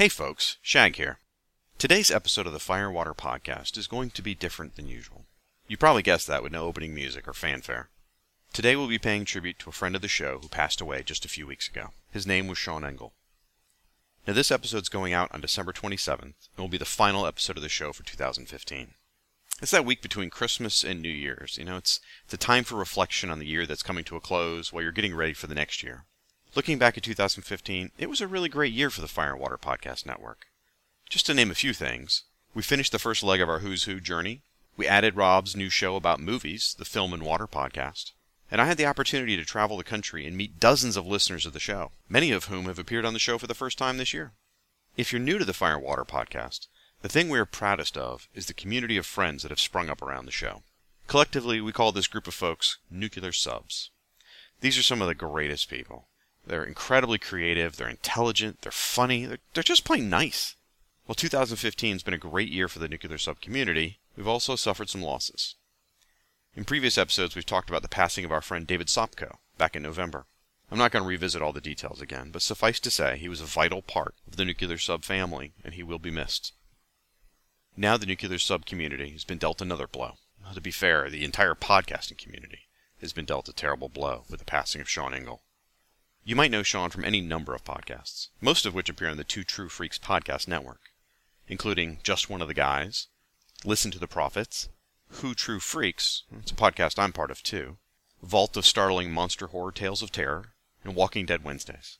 Hey folks, Shag here. Today's episode of the Fire and Water Podcast is going to be different than usual. You probably guessed that with no opening music or fanfare. Today we'll be paying tribute to a friend of the show who passed away just a few weeks ago. His name was Sean Engel. Now this episode's going out on December 27th and will be the final episode of the show for 2015. It's that week between Christmas and New Year's. You know, it's the time for reflection on the year that's coming to a close while you're getting ready for the next year. Looking back at 2015, it was a really great year for the Fire and Water Podcast Network. Just to name a few things, we finished the first leg of our Who's Who journey. We added Rob's new show about movies, the Film and Water Podcast. And I had the opportunity to travel the country and meet dozens of listeners of the show, many of whom have appeared on the show for the first time this year. If you're new to the Fire and Water Podcast, the thing we are proudest of is the community of friends that have sprung up around the show. Collectively, we call this group of folks Nuclear Subs. These are some of the greatest people. They're incredibly creative, they're intelligent, they're funny, they're, they're just plain nice. While 2015 has been a great year for the nuclear sub community, we've also suffered some losses. In previous episodes, we've talked about the passing of our friend David Sopko back in November. I'm not going to revisit all the details again, but suffice to say, he was a vital part of the nuclear sub family, and he will be missed. Now the nuclear sub community has been dealt another blow. To be fair, the entire podcasting community has been dealt a terrible blow with the passing of Sean Engel. You might know Sean from any number of podcasts, most of which appear on the Two True Freaks podcast network including Just One of the Guys, Listen to the Prophets, Who True Freaks, it's a podcast I'm part of too, Vault of Startling Monster Horror Tales of Terror, and Walking Dead Wednesdays.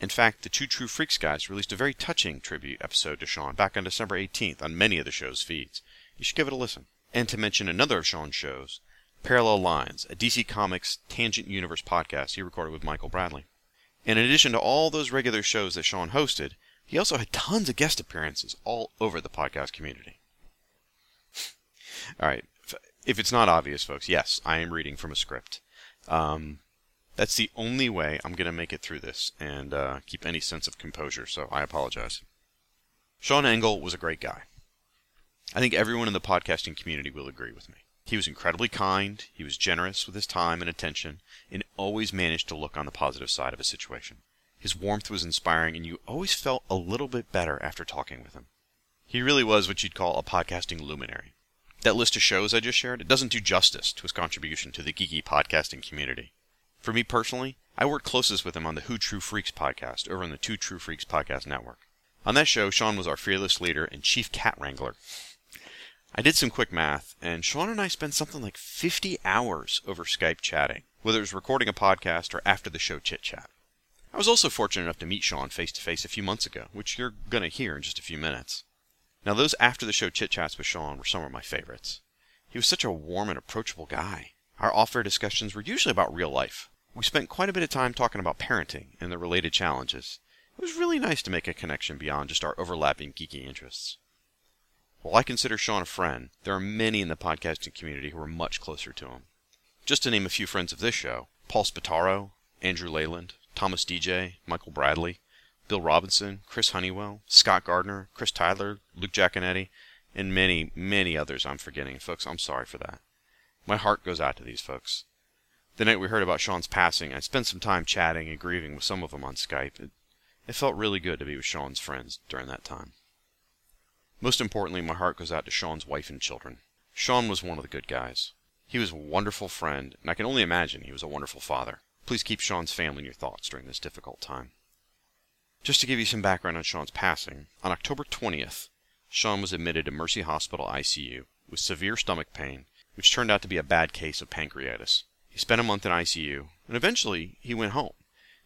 In fact, the Two True Freaks guys released a very touching tribute episode to Sean back on December 18th on many of the show's feeds. You should give it a listen. And to mention another of Sean's shows, Parallel Lines, a DC Comics Tangent Universe podcast he recorded with Michael Bradley. In addition to all those regular shows that Sean hosted, he also had tons of guest appearances all over the podcast community. all right. If it's not obvious, folks, yes, I am reading from a script. Um, that's the only way I'm going to make it through this and uh, keep any sense of composure, so I apologize. Sean Engel was a great guy. I think everyone in the podcasting community will agree with me. He was incredibly kind, he was generous with his time and attention, and always managed to look on the positive side of a situation. His warmth was inspiring, and you always felt a little bit better after talking with him. He really was what you'd call a podcasting luminary. That list of shows I just shared, it doesn't do justice to his contribution to the geeky podcasting community. For me personally, I worked closest with him on the Who True Freaks podcast over on the Two True Freaks podcast network. On that show, Sean was our fearless leader and chief cat wrangler. I did some quick math, and Sean and I spent something like 50 hours over Skype chatting, whether it was recording a podcast or after the show chit chat. I was also fortunate enough to meet Sean face to face a few months ago, which you're going to hear in just a few minutes. Now, those after the show chit chats with Sean were some of my favorites. He was such a warm and approachable guy. Our off air discussions were usually about real life. We spent quite a bit of time talking about parenting and the related challenges. It was really nice to make a connection beyond just our overlapping geeky interests. While I consider Sean a friend, there are many in the podcasting community who are much closer to him. Just to name a few friends of this show Paul Spataro, Andrew Leyland, Thomas Deja, Michael Bradley, Bill Robinson, Chris Honeywell, Scott Gardner, Chris Tyler, Luke Jaconetti, and many, many others I'm forgetting. Folks, I'm sorry for that. My heart goes out to these folks. The night we heard about Sean's passing, I spent some time chatting and grieving with some of them on Skype. It, it felt really good to be with Sean's friends during that time. Most importantly, my heart goes out to Sean's wife and children. Sean was one of the good guys. He was a wonderful friend, and I can only imagine he was a wonderful father. Please keep Sean's family in your thoughts during this difficult time. Just to give you some background on Sean's passing, on October 20th, Sean was admitted to Mercy Hospital ICU with severe stomach pain, which turned out to be a bad case of pancreatitis. He spent a month in ICU, and eventually he went home.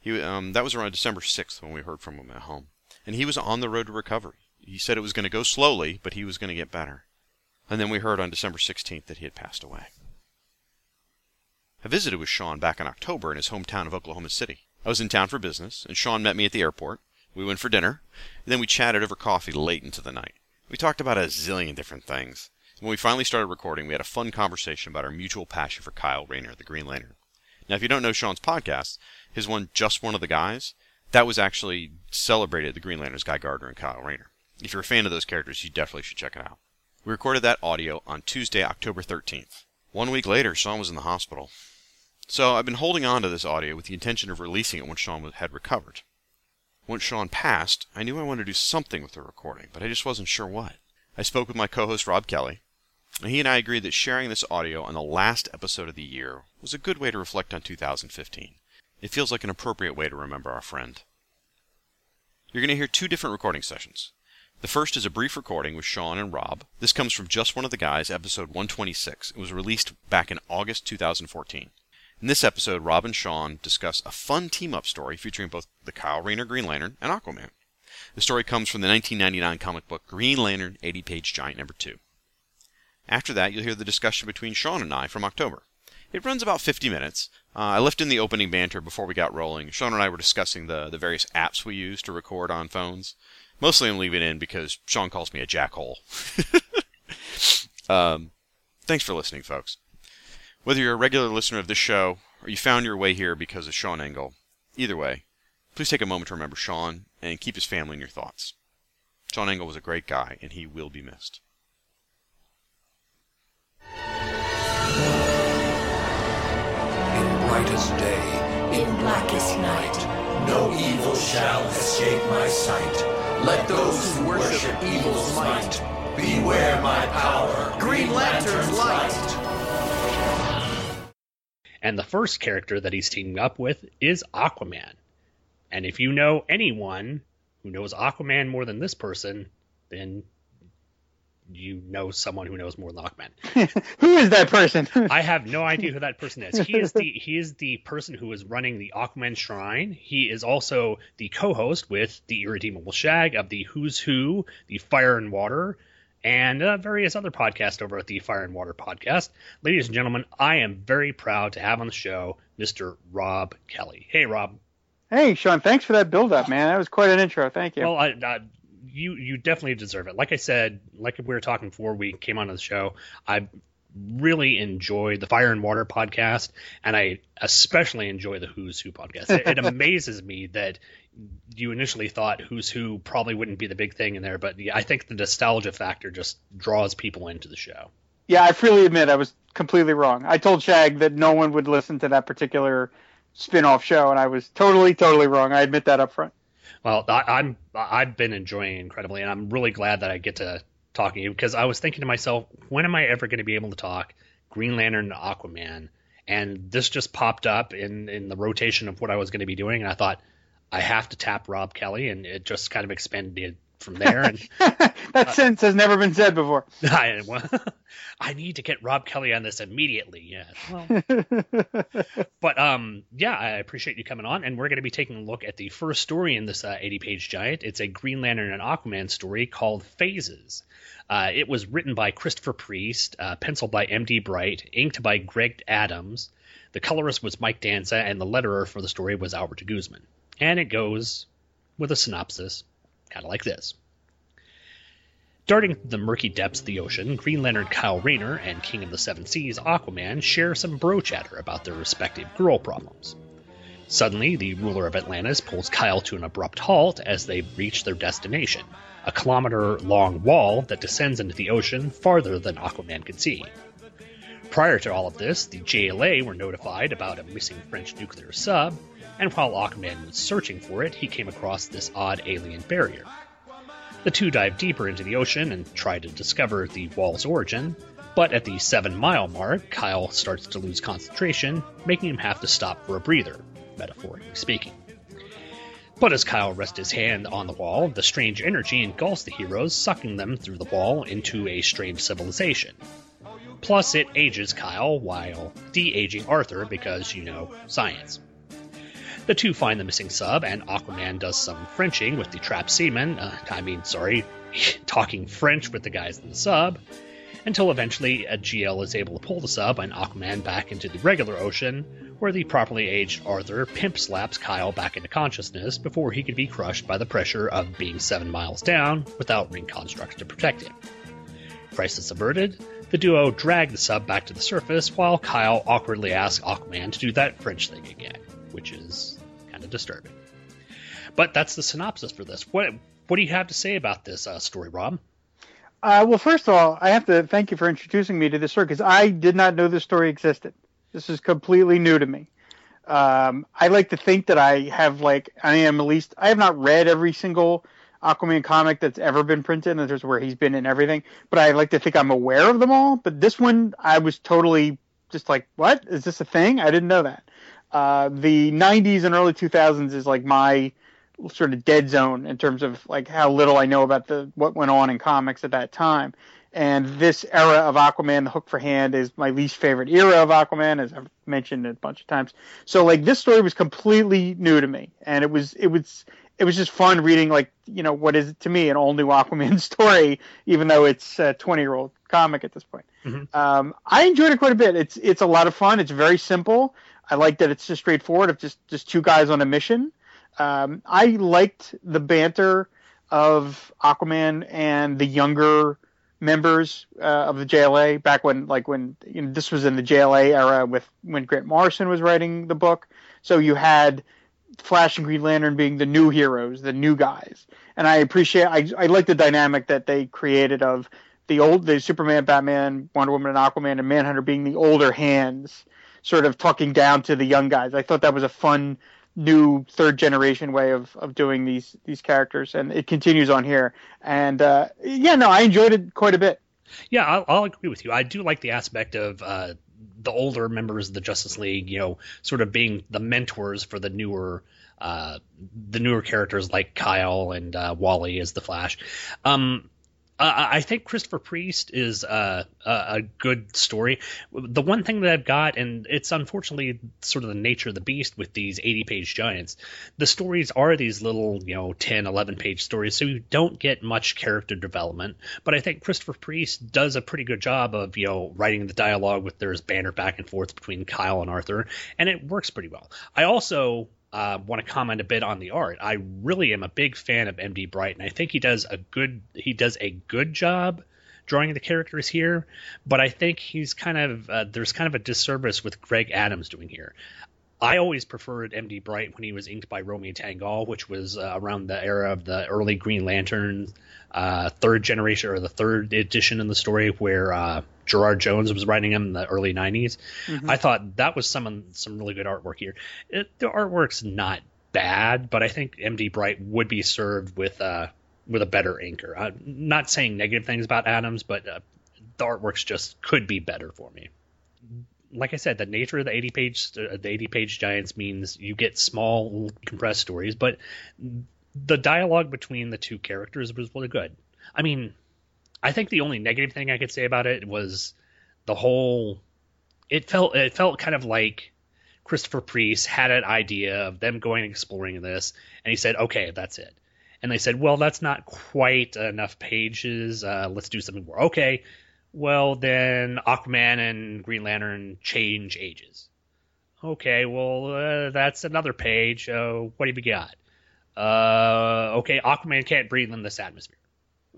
He, um, that was around December 6th when we heard from him at home, and he was on the road to recovery. He said it was going to go slowly, but he was going to get better. And then we heard on December 16th that he had passed away. I visited with Sean back in October in his hometown of Oklahoma City. I was in town for business, and Sean met me at the airport. We went for dinner, and then we chatted over coffee late into the night. We talked about a zillion different things. When we finally started recording, we had a fun conversation about our mutual passion for Kyle Rayner, the Green Lantern. Now, if you don't know Sean's podcast, his one, Just One of the Guys, that was actually celebrated the Green Lanterns, Guy Gardner and Kyle Rayner. If you're a fan of those characters, you definitely should check it out. We recorded that audio on Tuesday, October 13th. One week later, Sean was in the hospital. So I've been holding on to this audio with the intention of releasing it when Sean had recovered. Once Sean passed, I knew I wanted to do something with the recording, but I just wasn't sure what. I spoke with my co host Rob Kelly, and he and I agreed that sharing this audio on the last episode of the year was a good way to reflect on 2015. It feels like an appropriate way to remember our friend. You're going to hear two different recording sessions. The first is a brief recording with Sean and Rob. This comes from Just One of the Guys, episode 126. It was released back in August 2014. In this episode, Rob and Sean discuss a fun team up story featuring both the Kyle Rayner Green Lantern and Aquaman. The story comes from the 1999 comic book Green Lantern 80 page giant number 2. After that, you'll hear the discussion between Sean and I from October. It runs about 50 minutes. Uh, I left in the opening banter before we got rolling. Sean and I were discussing the, the various apps we use to record on phones. Mostly I'm leaving in because Sean calls me a jackhole. um, thanks for listening, folks. Whether you're a regular listener of this show or you found your way here because of Sean Engel, either way, please take a moment to remember Sean and keep his family in your thoughts. Sean Engel was a great guy, and he will be missed. In brightest day, in blackest night, no evil shall escape my sight. Let those who worship evil's might beware my power, Green Lantern's light. And the first character that he's teaming up with is Aquaman. And if you know anyone who knows Aquaman more than this person, then you know someone who knows more than Aquaman. who is that person? I have no idea who that person is. He is the he is the person who is running the Aquaman Shrine. He is also the co-host with the Irredeemable Shag of the Who's Who, the Fire and Water, and uh, various other podcasts over at the Fire and Water Podcast. Ladies and gentlemen, I am very proud to have on the show Mr. Rob Kelly. Hey, Rob. Hey, Sean. Thanks for that build-up, man. That was quite an intro. Thank you. Well, I, I, you you definitely deserve it. Like I said, like we were talking before we came on the show, I really enjoy the Fire and Water podcast, and I especially enjoy the Who's Who podcast. It, it amazes me that you initially thought Who's Who probably wouldn't be the big thing in there, but I think the nostalgia factor just draws people into the show. Yeah, I freely admit I was completely wrong. I told Shag that no one would listen to that particular spin-off show, and I was totally, totally wrong. I admit that up front. Well, I, I'm I've been enjoying it incredibly, and I'm really glad that I get to talk to you because I was thinking to myself, when am I ever going to be able to talk Green Lantern and Aquaman? And this just popped up in in the rotation of what I was going to be doing, and I thought I have to tap Rob Kelly, and it just kind of expanded from there. And that uh, sentence has never been said before. I, well, I need to get Rob Kelly on this immediately. Yeah. Well, but um, yeah, I appreciate you coming on, and we're going to be taking a look at the first story in this uh, 80-page giant. It's a Green Lantern and Aquaman story called Phases. Uh, it was written by Christopher Priest, uh, penciled by M.D. Bright, inked by Greg Adams. The colorist was Mike Danza, and the letterer for the story was Albert Guzman and it goes with a synopsis kind of like this. Darting through the murky depths of the ocean, Green Lantern Kyle Rayner and King of the Seven Seas Aquaman share some bro chatter about their respective girl problems. Suddenly, the ruler of Atlantis pulls Kyle to an abrupt halt as they reach their destination, a kilometer long wall that descends into the ocean farther than Aquaman could see. Prior to all of this, the JLA were notified about a missing French nuclear sub, and while Aquaman was searching for it, he came across this odd alien barrier. The two dive deeper into the ocean and try to discover the wall's origin, but at the seven mile mark, Kyle starts to lose concentration, making him have to stop for a breather, metaphorically speaking. But as Kyle rests his hand on the wall, the strange energy engulfs the heroes, sucking them through the wall into a strange civilization. Plus, it ages Kyle while de aging Arthur because, you know, science. The two find the missing sub, and Aquaman does some Frenching with the trapped seamen. Uh, I mean, sorry, talking French with the guys in the sub, until eventually a GL is able to pull the sub and Aquaman back into the regular ocean, where the properly aged Arthur pimp slaps Kyle back into consciousness before he can be crushed by the pressure of being seven miles down without ring constructs to protect him. Crisis averted, the duo drag the sub back to the surface while Kyle awkwardly asks Aquaman to do that French thing again which is disturbing. But that's the synopsis for this. What what do you have to say about this uh, story, Rob? Uh, well, first of all, I have to thank you for introducing me to this story because I did not know this story existed. This is completely new to me. Um, I like to think that I have like I am at least I have not read every single Aquaman comic that's ever been printed, and there's where he's been and everything. But I like to think I'm aware of them all. But this one, I was totally just like, what is this a thing? I didn't know that. Uh, the 90s and early 2000s is like my sort of dead zone in terms of like how little I know about the what went on in comics at that time. And this era of Aquaman, the Hook for Hand, is my least favorite era of Aquaman, as I've mentioned a bunch of times. So like this story was completely new to me, and it was it was it was just fun reading like you know what is to me an all new Aquaman story, even though it's a twenty year old comic at this point. Mhm. Um, I enjoyed it quite a bit. It's it's a lot of fun. It's very simple. I like that it's just straightforward of just just two guys on a mission. Um, I liked the banter of Aquaman and the younger members uh, of the JLA back when like when you know, this was in the JLA era with when Grant Morrison was writing the book. So you had Flash and Green Lantern being the new heroes, the new guys, and I appreciate I I like the dynamic that they created of the old the Superman, Batman, Wonder Woman, and Aquaman and Manhunter being the older hands, sort of talking down to the young guys. I thought that was a fun new third generation way of, of doing these these characters and it continues on here and uh, yeah no i enjoyed it quite a bit Yeah, I'll, I'll agree with you. I do like the aspect of uh, the older members of the Justice League, you know, sort of being the mentors for the newer, uh, the newer characters like Kyle and uh, Wally as the Flash. Um, I I think Christopher Priest is uh, a, good story. The one thing that I've got, and it's unfortunately sort of the nature of the beast with these 80 page giants, the stories are these little, you know, 10, 11 page stories, so you don't get much character development. But I think Christopher Priest does a pretty good job of, you know, writing the dialogue with there's banter back and forth between Kyle and Arthur, and it works pretty well. I also uh, want to comment a bit on the art. I really am a big fan of MD Bright, and I think he does a good he does a good job drawing the characters here. But I think he's kind of uh, there's kind of a disservice with Greg Adams doing here. I always preferred MD Bright when he was inked by Romeo Tanghal, which was uh, around the era of the early Green Lantern, uh, third generation or the third edition in the story where uh, Gerard Jones was writing him in the early '90s. I thought that was some some really good artwork here. It, the artwork's not bad, but I think MD Bright would be served with uh, with a better anchor. I'm not saying negative things about Adams, but uh, the artwork's just could be better for me like I said, the nature of the 80 page uh, the 80 page giants means you get small compressed stories, but the dialogue between the two characters was really good. I mean, I think the only negative thing I could say about it was the whole it felt it felt kind of like Christopher Priest had an idea of them going exploring this and he said, "Okay, that's it." And they said, "Well, that's not quite enough pages. Uh, let's do something more." Okay, well then Aquaman and Green Lantern change ages. Okay, well uh, that's another page. Uh, what have you got? Uh, okay, Aquaman can't breathe in this atmosphere.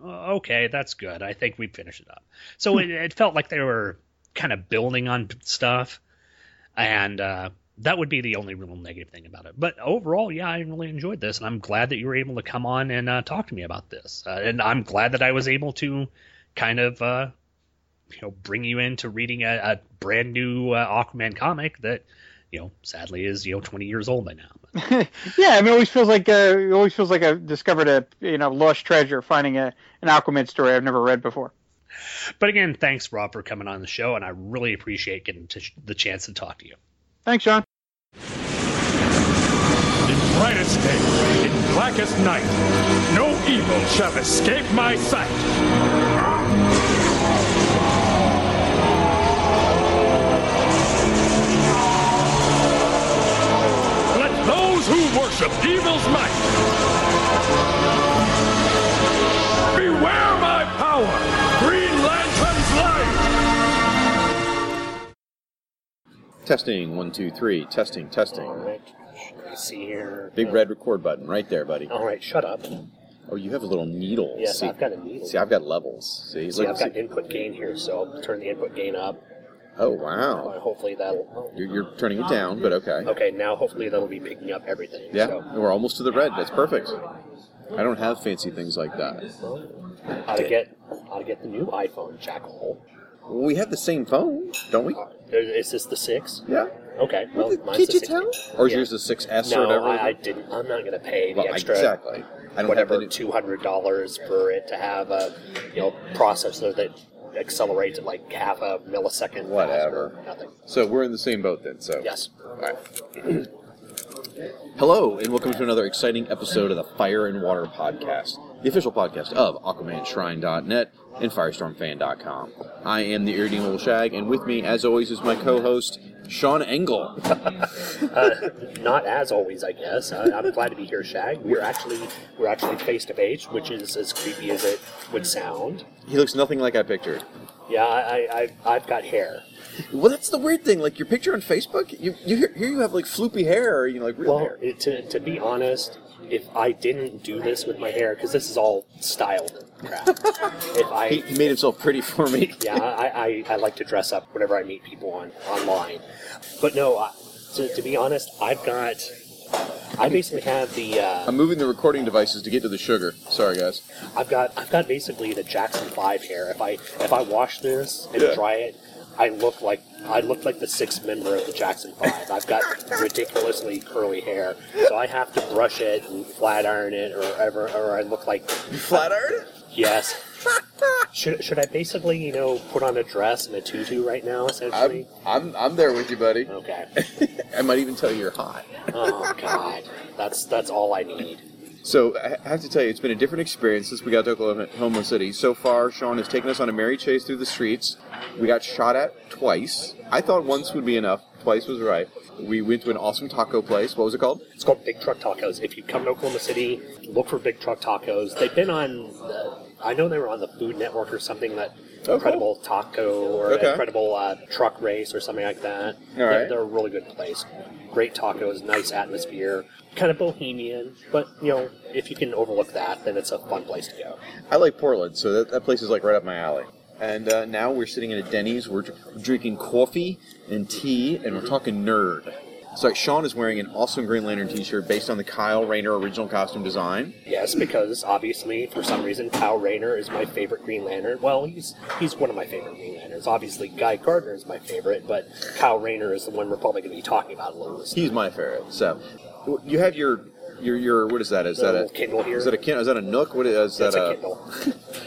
Uh, okay, that's good. I think we finished it up. So it, it felt like they were kind of building on stuff, and uh, that would be the only real negative thing about it. But overall, yeah, I really enjoyed this, and I'm glad that you were able to come on and uh, talk to me about this. Uh, and I'm glad that I was able to kind of uh, you know bring you into reading a, a brand new uh, Aquaman comic that you know sadly is you know 20 years old by now. Yeah i mean it always feels like uh, it always feels like i've discovered a you know lost treasure finding a an aquaman story i've never read before but again, thanks Rob for coming on the show, and I really appreciate getting to the chance to talk to you. thanks sean In brightest day, in blackest night, no evil shall escape my sight. Who worship evil's might beware my power, Green Lantern's light. Testing, one, two, three. Testing, testing. I see here. Big red record button right there, buddy. All right, shut up. Oh, you have a little needle. Yes, see, I've got a needle. See, I've got levels. See, See, look, I've got input gain here, so I'll turn the input gain up. Oh, Uh, wow. hopefully that'll. You're, you're turning it down, but okay. Okay, now hopefully that'll be picking up everything. Yeah, So, we're almost to the red. That's perfect. I don't have fancy things like that. how to get how to get the new iPhone jackal? Well, we have the same phone, don't we? Is this the six? Yeah. Okay. Well, mine's Can't the you 60. tell? Or is Yeah. yours the 6S or No, whatever? I, I didn't. I'm not going to pay the Well, extra exactly. I don't whatever have the new- two hundred dollars for it to have a you know processor that accelerates at like half a millisecond. Whatever. faster. Nothing. So we're in the same boat then. So Yes. All right. Hello, and welcome to another exciting episode of the Fire and Water Podcast, the official podcast of AquamanShrine.net and FirestormFan.com. I am the Irredeemable Shag, and with me, as always, is my co-host Sean Engel. Uh, not as always, I guess. I, I'm glad to be here, Shag. We're actually we're actually face to face, which is as creepy as it would sound. He looks nothing like I pictured. Yeah, I, I I've, I've got hair. Well, that's the weird thing. Like your picture on Facebook, you, you here you have like floopy hair, or you know, like real Well, hair. it, to to be honest, if I didn't do this with my hair, because this is all styled crap. if I He, he made himself pretty for me. yeah, I, I, I like to dress up whenever I meet people on online. But no, I, to, to be honest, I've got. I basically have the. Uh, I'm moving the recording devices to get to the sugar. Sorry, guys. I've got I've got basically the Jackson Five hair. If I if I wash this and Yeah. dry it, I look like I look like the sixth member of the Jackson Five. I've got ridiculously curly hair, so I have to brush it and flat iron it, or ever, or I look like Flat iron? Yes. Should, should I basically, you know, put on a dress and a tutu right now, essentially? I'm, I'm I'm there with you, buddy. Okay. I might even tell you you're hot. Oh God, that's that's all I need. So I I have to tell you, it's been a different experience since we got to Oklahoma City. So far, Sean has taken us on a merry chase through the streets. We got shot at twice. I thought once would be enough. Twice was right. We went to an awesome taco place. What was it called? It's called Big Truck Tacos. If you come to Oklahoma City, look for Big Truck Tacos. They've been on. Uh, I know they were on the Food Network or something. That cool. Incredible Taco or Okay. Incredible uh, Truck Race or something like that. All They're, right. they're a really good place. Great tacos, nice atmosphere, kind of bohemian. But you know, if you can overlook that, then it's a fun place to go. I like Portland, so that, that place is like right up my alley. And uh, now we're sitting in a Denny's. We're drinking coffee and tea, and we're talking nerd. So Sean is wearing an awesome Green Lantern T-shirt based on the Kyle Rayner original costume design. Yes, because obviously, for some reason, Kyle Rayner is my favorite Green Lantern. Well, he's he's one of my favorite Green Lanterns. Obviously, Guy Gardner is my favorite, but Kyle Rayner is the one we're probably going to be talking about a little bit. He's my favorite. So you have your your your what is that? Is The that a Kindle here. Is that a Kindle? Is that a Nook? What is That's that? a a Kindle.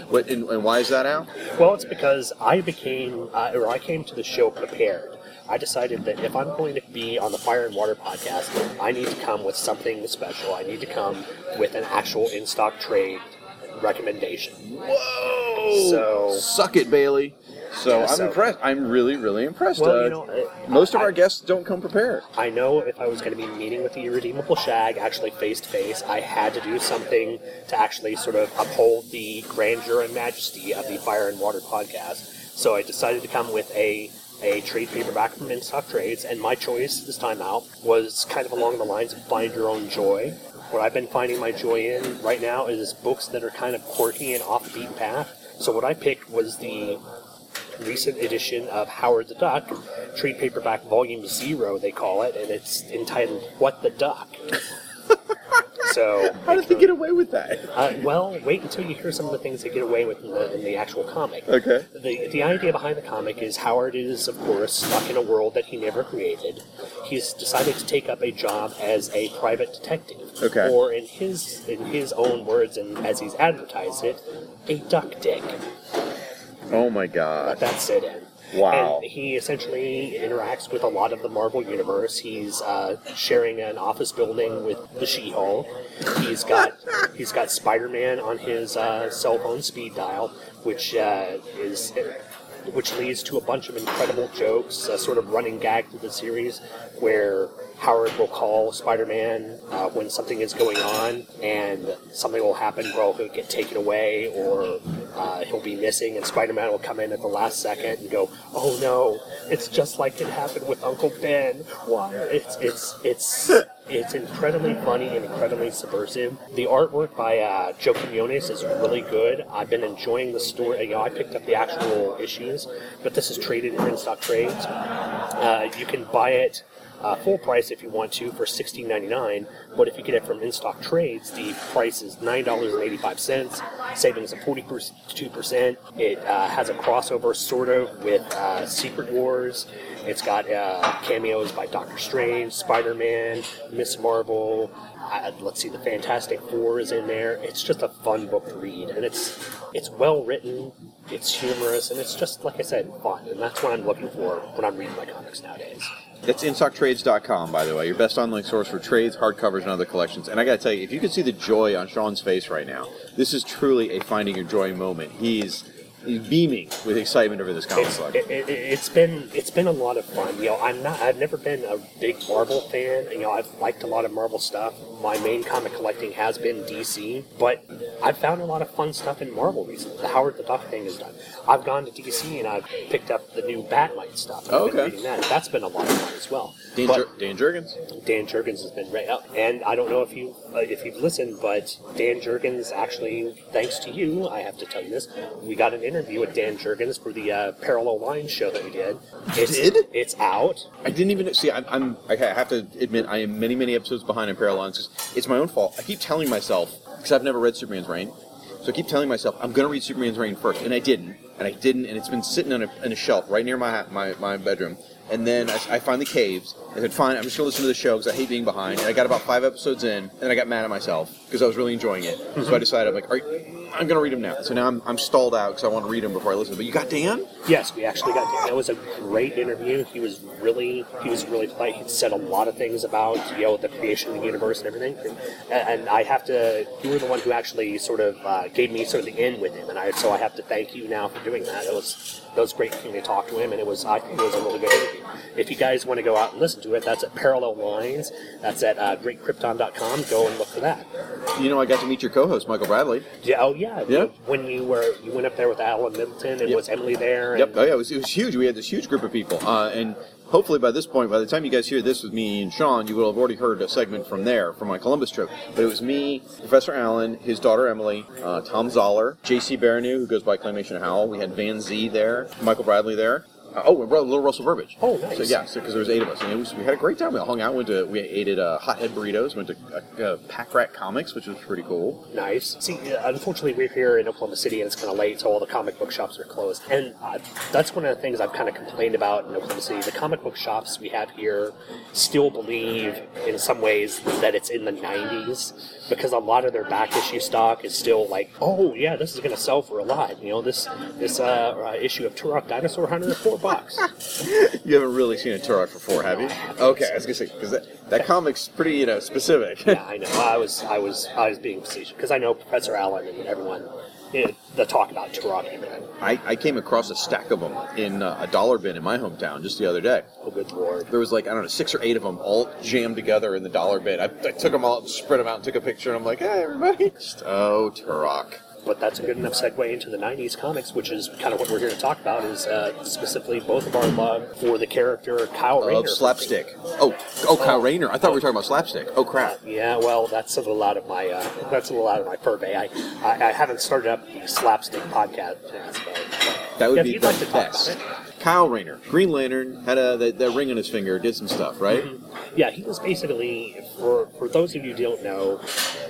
What and, and why is that out? Well, it's because I became, uh, or I came to the show prepared. I decided that if I'm going to be on the Fire and Water podcast, I need to come with something special. I need to come with an actual in stock trade recommendation. Whoa! So- suck it, Bailey. So Yeah, I'm so- impressed. I'm really, really impressed. Well, Uh, you know, uh, most of I- our guests don't come prepared. I know if I was going to be meeting with the irredeemable Shag, actually face to face, I had to do something to actually sort of uphold the grandeur and majesty of the Fire and Water podcast. So I decided to come with a a trade paperback from In Stock Trades, and my choice this time out was kind of along the lines of Find Your Own Joy. What I've been finding my joy in right now is books that are kind of quirky and off the beaten path. So what I picked was the recent edition of Howard the Duck, trade paperback volume zero, they call it, and it's entitled "What the Duck." So, How did they get away with that? uh, well, wait until you hear some of the things they get away with in the, in the actual comic. Okay. The, the idea behind the comic is Howard is, of course, stuck in a world that he never created. He's decided to take up a job as a private detective. Okay. Or in his in his own words, and as he's advertised it, a duck dick. Oh my god! that sit in. Wow. And he essentially interacts with a lot of the Marvel universe. He's uh, sharing an office building with the She-Hulk. He's got he's got Spider-Man on his uh, cell phone speed dial, which uh, is which leads to a bunch of incredible jokes, a sort of running gag through the series, where Howard will call Spider-Man uh, when something is going on, and something will happen where he'll get taken away, or uh, he'll be missing, and Spider-Man will come in at the last second and go, "Oh no, it's just like it happened with Uncle Ben." Why? It's it's it's it's incredibly funny and incredibly subversive. The artwork by uh, Joe Quinones is really good. I've been enjoying the story. You know, I picked up the actual issues, but this is traded in in stock trades. Uh, you can buy it uh, full price if you want to for sixteen ninety nine. But if you get it from in stock trades, the price is nine dollars and eighty five cents, savings of forty two percent. It uh, has a crossover sort of with uh, Secret Wars. It's got uh, cameos by Doctor Strange, Spider Man, Miss Marvel. Uh, let's see, the Fantastic Four is in there. It's just a fun book to read, and it's it's well written, it's humorous, and it's just like I said, fun. And that's what I'm looking for when I'm reading my comics nowadays. That's InStockTrades.com, by the way, your best online source for trades, hardcovers, and other collections. And I got to tell you, if you could see the joy on Sean's face right now, this is truly a finding your joy moment. He's he's beaming with excitement over this comic It's, book. it, it, it's been it's been a lot of fun. You know, I'm not I've never been a big Marvel fan. You know, I've liked a lot of Marvel stuff. My main comic collecting has been DC, but I've found a lot of fun stuff in Marvel recently. The Howard the Duck thing is done. I've gone to DC and I've picked up the new Batmite stuff. I've Okay. reading that. That's been a lot of fun as well. Dan, Jer- Dan Jurgens? Dan Jurgens has been right up, and I don't know if you uh, if you've listened, but Dan Jurgens actually, thanks to you, I have to tell you this, we got an interview with Dan Jurgens for the uh, Parallel Lines show that we did. It's, did? It's out. I didn't even see. I'm, I'm. I have to admit, I am many, many episodes behind in Parallel Lines it's my own fault. I keep telling myself because I've never read Superman's Reign, so I keep telling myself I'm going to read Superman's Reign first, and I didn't, and I didn't, and it's been sitting on a, on a shelf right near my my, my bedroom. And then I, I finally caved. I said, "Fine, I'm just going to listen to the show because I hate being behind." And I got about five episodes in, and I got mad at myself because I was really enjoying it. So I decided, I'm like, "All right, I'm going to read them now." So now I'm, I'm stalled out because I want to read them before I listen. But you got Dan? Yes, we actually got Dan. That was a great interview. He was really he was really polite. He said a lot of things about you know the creation of the universe and everything. And, and I have to. You were the one who actually sort of uh, gave me sort of the in with him, and I so I have to thank you now for doing that. It was that was great getting to talk to him, and it was I think it was a really good interview. If you guys want to go out and listen to it, that's at Parallel Lines. That's at uh, GreatKrypton.com. Go and look for that. You know, I got to meet your co-host, Michael Bradley. Yeah. Oh yeah. Yeah. When you were you went up there with Alan Middleton, and Yep. was Emily there? And, Yep. Oh yeah, it was, it was huge. We had this huge group of people, uh, and hopefully by this point, by the time you guys hear this with me and Sean, you will have already heard a segment from there from my Columbus trip. But it was me, Professor Alan, his daughter Emily, uh, Tom Zoller, J.C. Barrenew, who goes by Claymation Howell. We had Van Z there, Michael Bradley there. Uh, oh, and little Russell Burbage. Oh, nice. So yeah, because there was eight of us, and was we had a great time. We all hung out, went to we ate at uh, Hothead Burritos, went to uh, uh, Pack Rat Comics, which was pretty cool. Nice. See, uh, unfortunately, we're here in Oklahoma City and it's kind of late, so all the comic book shops are closed. And uh, that's one of the things I've kind of complained about in Oklahoma City. The comic book shops we have here still believe, in some ways, that it's in the 90s because a lot of their back issue stock is still like, oh, yeah, this is going to sell for a lot. You know, this this uh, uh, issue of Turok Dinosaur Hunter, four You haven't really seen a Turok for four, have you? Okay, I was gonna say because that, that comic's pretty you know specific. yeah, I know. I was, I was, I was being facetious because I know Professor Alan and everyone. Know, the talk about Turok everything. I, I came across a stack of them in uh, a dollar bin in my hometown just the other day. Oh, good lord. There was like I don't know six or eight of them all jammed together in the dollar bin. I, I took them all, spread them out, and took a picture, and I'm like, hey everybody, just, oh Turok. But that's a good enough segue into the 90s comics, which is kind of what we're here to talk about, is uh, specifically both of our love for the character Kyle Rayner. Of slapstick. Oh, oh, Kyle Rayner. I thought we were talking about slapstick. Oh crap. Yeah, well, that's a little out of my uh, that's a little out of my purvey. I, I I haven't started up the slapstick podcast, but That would Yeah, be if you'd the like to talk about best. Kyle Rayner, Green Lantern, had a that, that ring on his finger, did some stuff, right? yeah, he was basically for for those of you who don't know,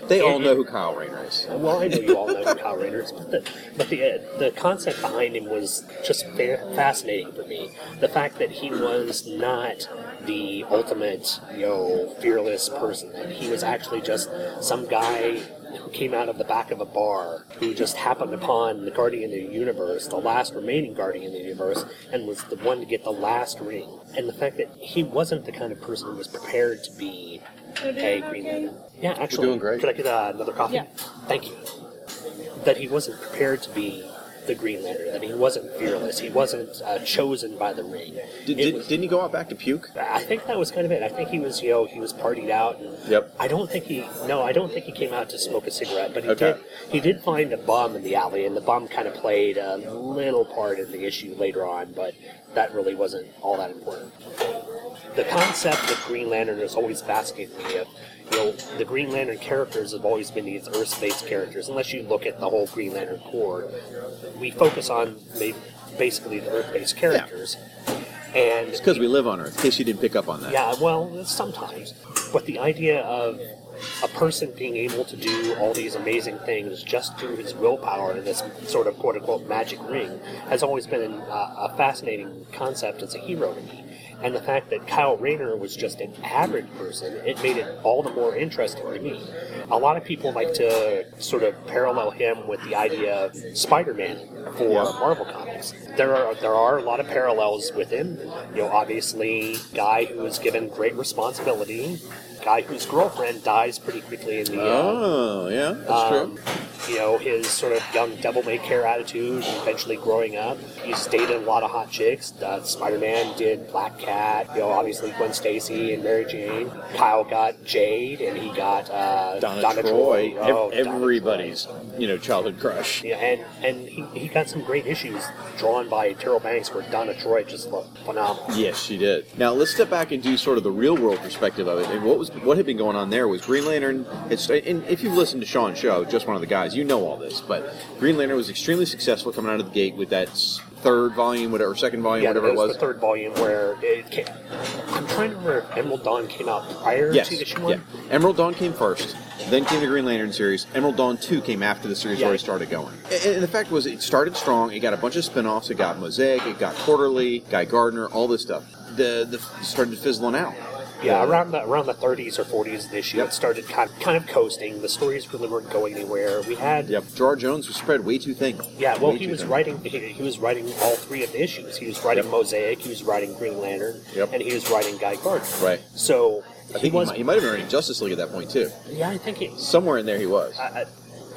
They all know who Kyle Rayner is. Well, I know you all know who Kyle Rayner is, but the but the uh, the concept behind him was just fa- fascinating for me. The fact that he was not the ultimate, you know, fearless person. That he was actually just some guy who came out of the back of a bar who just happened upon the Guardian of the Universe, the last remaining Guardian of the Universe, and was the one to get the last ring. And the fact that he wasn't the kind of person who was prepared to be a Green Lantern. Yeah, actually, doing great. Could I get uh, another coffee? Yeah. Thank you. That he wasn't prepared to be the Green Lantern. That he wasn't fearless. He wasn't uh, chosen by the ring. Did, did, was, didn't he go out back to puke? I think that was kind of it. I think he was, you know, he was partied out. And Yep. I don't think he. No, I don't think he came out to smoke a cigarette. But he Okay. did. He did find a bum in the alley, and the bum kind of played a little part in the issue later on. But that really wasn't all that important. The concept of Green Lantern has always fascinated me. Of, you know, the Green Lantern characters have always been these Earth-based characters. Unless you look at the whole Green Lantern Corps, we focus on maybe basically the Earth-based characters. And It's because we live on Earth. In case you didn't pick up on that. yeah, well, sometimes. But the idea of a person being able to do all these amazing things just through his willpower and this sort of quote unquote magic ring has always been uh, a fascinating concept as a hero to me. And the fact that Kyle Rayner was just an average person, it made it all the more interesting to me. A lot of people like to sort of parallel him with the idea of Spider-Man for Yeah. Marvel Comics. There are there are a lot of parallels with him. You know, obviously, guy who was given great responsibility, guy whose girlfriend dies pretty quickly in the. Uh, Oh, yeah, that's um, true. you know, his sort of young devil may care attitude, eventually growing up. He's dated a lot of hot chicks. Uh, Spider Man did Black Cat, you know, obviously Gwen Stacy and Mary Jane. Kyle got Jade, and he got uh, Donna, Troy, ev- Oh, Donna everybody's you know childhood crush. yeah, and and he, he got some great issues drawn by Darryl Banks where Donna Troy just looked phenomenal. Yes, she did. Now let's step back and do sort of the real world perspective of it. And what was what had been going on there was Green Lantern. It's and if you've listened to Sean's show, just one of the guys, you know all this. But Green Lantern was extremely successful coming out of the gate with that third volume, whatever, second volume, Yeah, whatever it was was. the third volume where it came. I'm trying to remember if Emerald Dawn came out prior Yes, to issue yeah. one. Emerald Dawn came first. Then came the Green Lantern series. Emerald Dawn 2 came after the series Yeah. already started going. And, and the fact was, it started strong. It got a bunch of spin offs. It got Mosaic, it got Quarterly, Guy Gardner, all this stuff. The, the started fizzling out. Yeah, around the around the 30s or 40s of the issue, Yep. it started kind of, kind of coasting. The stories really weren't going anywhere. We had Yep. Gerard Jones was spread way too thin. Yeah, well, Way he was thin. writing. He, he was writing all three of the issues. He was writing Yep. Mosaic. He was writing Green Lantern. Yep. And he was writing Guy Gardner. Right. So I think he, was. might, he might have been writing Justice League at that point too. yeah, I think it. Somewhere in there he was. I, I,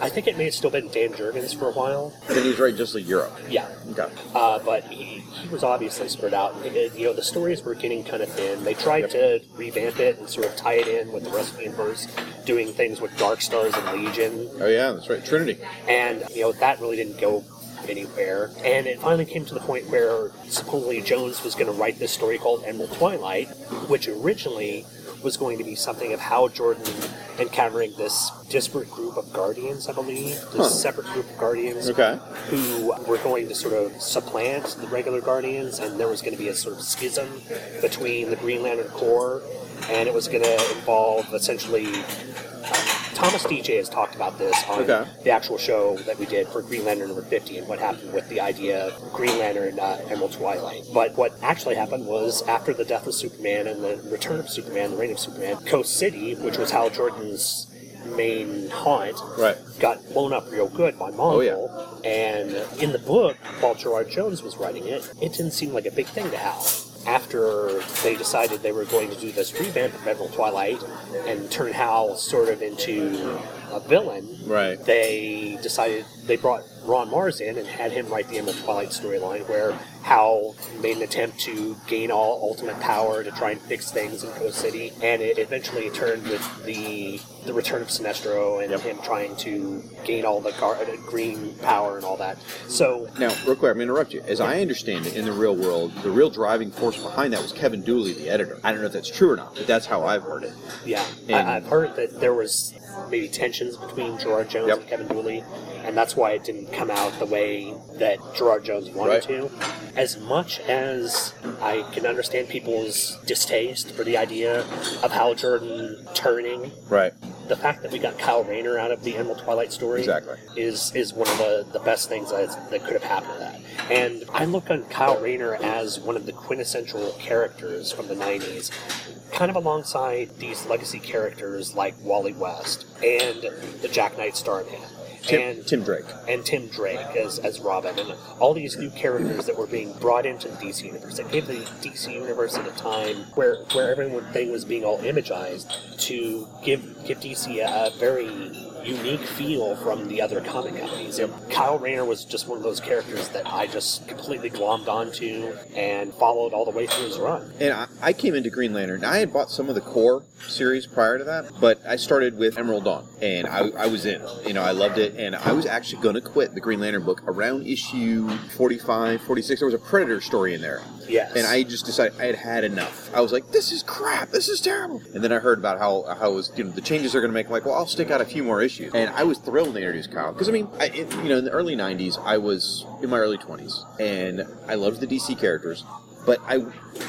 I think it may have still been Dan Jurgens for a while. then he was writing Justice League Europe. Yeah. Okay. Uh, but he, he was obviously spread out. And, uh, You know, the stories were getting kind of thin. They tried to revamp it and sort of tie it in with the rest of the universe, doing things with Dark Stars and Legion. Oh yeah, that's right. Trinity. and you know that really didn't go anywhere. And it finally came to the point where supposedly Jones was going to write this story called Emerald Twilight, which originally was going to be something of how Jordan encountering this disparate group of guardians, I believe, this Huh. separate group of guardians Okay. who were going to sort of supplant the regular guardians, and there was going to be a sort of schism between the Green Lantern Corps, and it was going to involve essentially. Thomas Deja has talked about this on Okay. the actual show that we did for Green Lantern number 50 and what happened with the idea of Green Lantern uh, Emerald Twilight. But what actually happened was after the death of Superman and the return of Superman, the reign of Superman, Coast City, which was Hal Jordan's main haunt, Right. got blown up real good by Mongul. Oh, yeah. And in the book, while Gerard Jones was writing it, it didn't seem like a big thing to Hal. After they decided they were going to do this revamp of Emerald Twilight and turn Hal sort of into a villain, Right. they decided they brought Ron Marz in and had him write the Emerald Twilight storyline where Hal made an attempt to gain all ultimate power to try and fix things in Coast City, and it eventually turned with the the return of Sinestro and Yep. him trying to gain all the gar- uh, green power and all that. So Now, real quick, I'm going to interrupt you. As I understand it, in the real world, the real driving force behind that was Kevin Dooley, the editor. I don't know if that's true or not, but that's how I've heard it. Yeah, And- I, I've heard that there was maybe tensions between Gerard Jones Yep. and Kevin Dooley, and that's why it didn't come out the way that Gerard Jones wanted Right. to. As much as I can understand people's distaste for the idea of Hal Jordan turning, Right. The fact that we got Kyle Rayner out of the Emerald Twilight story Exactly. is is one of the, the best things that, that could have happened to that. And I look on Kyle Rayner as one of the quintessential characters from the 90s, kind of alongside these legacy characters like Wally West and the Jack Knight Starman. Tim, and Tim Drake. and Tim Drake as, as Robin, and all these new characters that were being brought into the DC universe. That gave the DC universe at a time where where everything was being all imagized to give give DC a, a very unique feel from the other comic companies. And Kyle Rayner was just one of those characters that I just completely glommed onto and followed all the way through his run. And I, I came into Green Lantern. I had bought some of the core series prior to that, but I started with Emerald Dawn, and I, I was in. You know, I loved it, and I was actually going to quit the Green Lantern book around issue 45, 46. There was a Predator story in there. Yes. And I just decided I had had enough. I was like, "This is crap. This is terrible." And then I heard about how how was you know the changes they're going to make. I'm like, well, I'll stick out a few more issues. And I was thrilled when they introduced Kyle because I mean, I, it, you know, in the early '90s, I was in my early 20s, and I loved the DC characters. But I,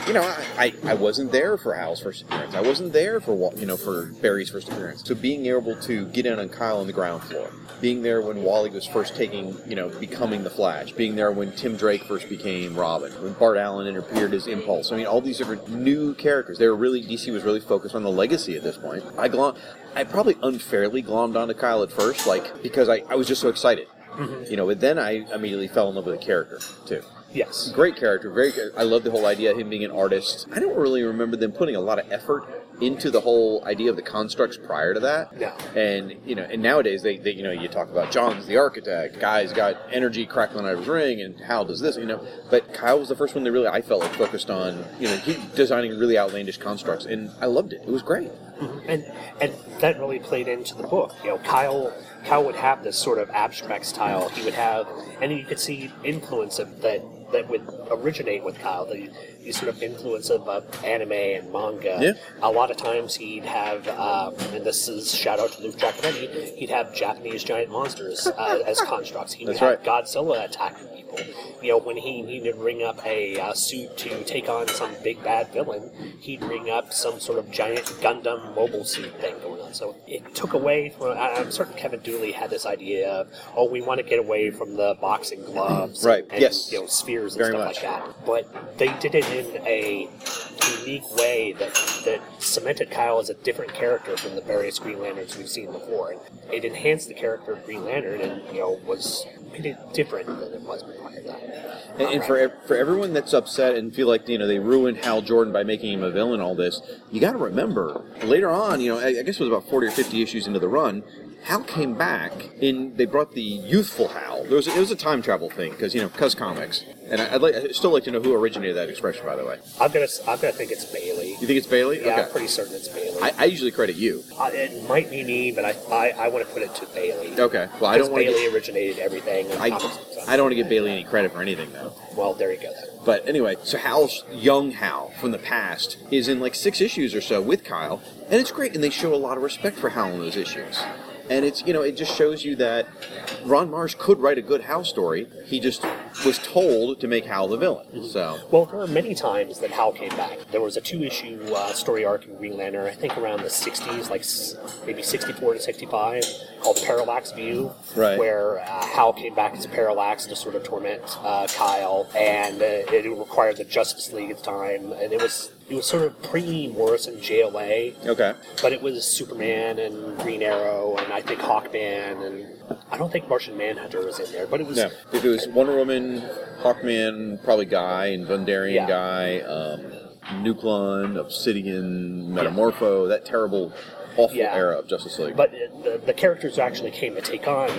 you know, I, I, I wasn't there for Hal's first appearance. I wasn't there for you know for Barry's first appearance. So being able to get in on Kyle on the ground floor, being there when Wally was first taking, you know, becoming the Flash, being there when Tim Drake first became Robin, when Bart Allen interfered as Impulse. I mean, all these different new characters. They were really DC was really focused on the legacy at this point. I glom, I probably unfairly glommed onto Kyle at first, like because I, I was just so excited. Mm-hmm. You know, but then I immediately fell in love with the character too. Yes. Great character, very good. I love the whole idea of him being an artist. I don't really remember them putting a lot of effort into the whole idea of the constructs prior to that. No. And you know, and nowadays they, they you know you talk about John's the architect, guy's got energy crackling out of his ring, and Hal does this, you know. But Kyle was the first one that really I felt like focused on you know he designing really outlandish constructs, and I loved it. It was great. Mm-hmm. and and that really played into the book. You know, Kyle Kyle would have this sort of abstract style. He would have, and you could see influence of that that would originate with Kyle. The, the sort of influence of uh, anime and manga. Yeah. A lot of times he'd have, um, and this is shout out to Luke Jaconetti. He'd have Japanese giant monsters uh, as constructs. He would That's have right. Godzilla attacking people. You know, when he needed to ring up a uh, suit to take on some big bad villain, he'd ring up some sort of giant Gundam mobile suit thing going on. So it took away from. I- I'm certain Kevin Dooley had this idea of, oh, we want to get away from the boxing gloves, Right, And, yes. you know, spheres and Very stuff much. like that. But they did it in a unique way that that cemented Kyle as a different character from the various Green Lanterns we've seen before. It enhanced the character of Green Lantern, and you know was made it different than it was before. And, and for for everyone that's upset and feel like you know they ruined Hal Jordan by making him a villain, all this, you got to remember later on. You know, I, I guess it was about forty or fifty issues into the run. Hal came back in. They brought the youthful Hal. There was it was a time travel thing because you know Cuz Comics, and I, I'd like I'd still like to know who originated that expression. By the way, I'm gonna I'm gonna think it's Bailey. you think it's Bailey? Yeah, I'm pretty certain it's Bailey. I, I usually credit you. Uh, it might be me, but I I, I want to put it to Bailey. Okay. Well, I don't want Bailey get originated everything. I. I don't want to give Bailey any credit for anything though. Well, there you go. Then. But anyway, so Hal's young Hal from the past is in like six issues or so with Kyle, and it's great, and they show a lot of respect for Hal in those issues. And it's you know it just shows you that Ron Marz could write a good Hal story. He just was told to make Hal the villain. So Well, there were many times that Hal came back. There was a two-issue uh, story arc in Green Lantern, I think around the '60s, like maybe '64 to '65, called Parallax View, Right. where uh, Hal came back as Parallax to sort of torment uh, Kyle, and uh, it required the Justice League at the time, and it was it was sort of pre-Morrison JLA, okay, but it was Superman and Green Arrow, and I think Hawkman, and I don't think Martian Manhunter was in there, but it was no, if it was Wonder Woman, Hawkman, probably Guy and Vuldarian Yeah. Guy, um, Nucleon, Obsidian, Metamorpho, that terrible, awful Yeah. era of Justice League. But the, the characters who actually came to take on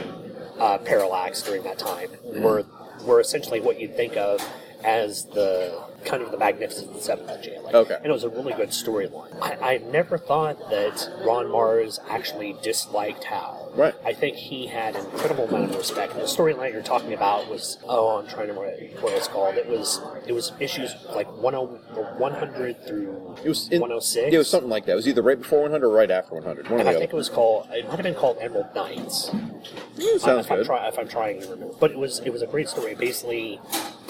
uh, Parallax during that time were were essentially what you'd think of as the kind of the Magnificent Seven of JLA. Okay. And it was a really good storyline. I, I never thought that Ron Marz actually disliked Hal. Right. I think he had an incredible amount of respect. And the storyline you're talking about was oh, I'm trying to remember what it was called. It was it was issues like 10 100 through it was in, 106. Yeah, it was something like that. It was either right before 100 or right after 100. One And I other. think it was called. It might have been called Emerald Knights. sounds if I'm, good. try, if I'm trying to remember, but it was it was a great story. Basically,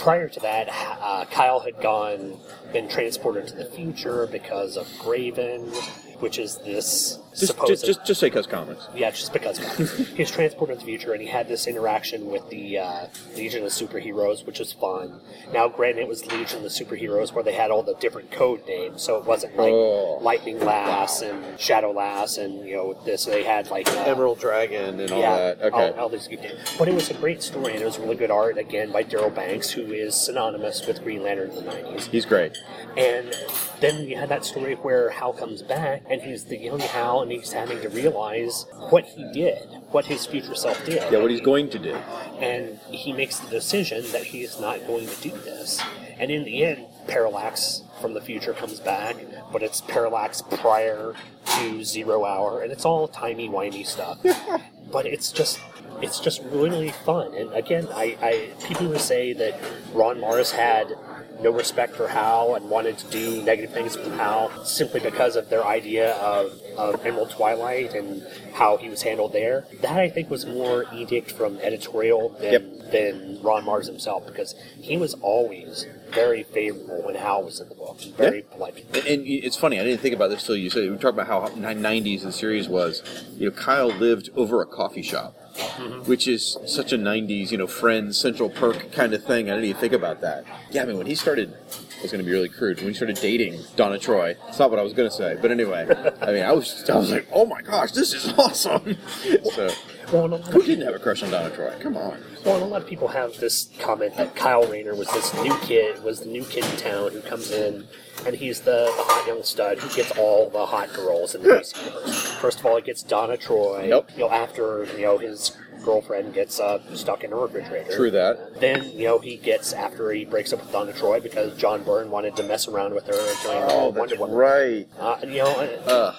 prior to that, uh, Kyle had gone been transported to the future because of Grayven, which is this Just, just, just, just say Cuz Comics. yeah, just because comics. he was transported to the future and he had this interaction with the uh, Legion of Superheroes, which was fun. Now, granted, it was Legion of Superheroes where they had all the different code names, so it wasn't like Oh. Lightning Lass and Shadow Lass and you know this. They had like uh, Emerald Dragon and all yeah, that. Okay. all, all these good names. But it was a great story and it was really good art again by Darryl Banks, who is synonymous with Green Lantern in the '90s. He's great. And then you had that story where Hal comes back and he's the young Hal and he's having to realize what he did, what his future self did. Yeah, what he's going to do. And he makes the decision that he is not going to do this. And in the end, Parallax from the future comes back, but it's Parallax prior to Zero Hour, and it's all timey wimey stuff. but it's just it's just really fun. And again, I, I people who say that Ron Marz had no respect for Hal and wanted to do negative things with Hal simply because of their idea of, of Emerald Twilight and how he was handled there. That I think was more edict from editorial than Yep. than Ron Marz himself because he was always very favorable when Hal was in the book. and Very polite. And, and it's funny, I didn't think about this till you said it. We talked about how 90s the series was. You know, Kyle lived over a coffee shop, Mm-hmm. which is such a 90s, you know, Friends, Central Perk kind of thing. I didn't even think about that. Yeah, I mean, when he started, it was going to be really crude. When he started dating Donna Troy, it's not what I was going to say, but anyway, I mean, I was, I was like, oh my gosh, this is awesome. so, Well, and a lot who didn't have a crush on Donna Troy? Come on. Well, and a lot of people have this comment that Kyle Rayner was this new kid, was the new kid in town who comes in, and he's the, the hot young stud who gets all the hot girls in the DC universe. First of all, he gets Donna Troy. Yep. You know, after you know his girlfriend gets uh, stuck in a refrigerator. True that. Then you know he gets after he breaks up with Donna Troy because John Byrne wanted to mess around with her the Wonder Woman. right. Uh, you know, Uh,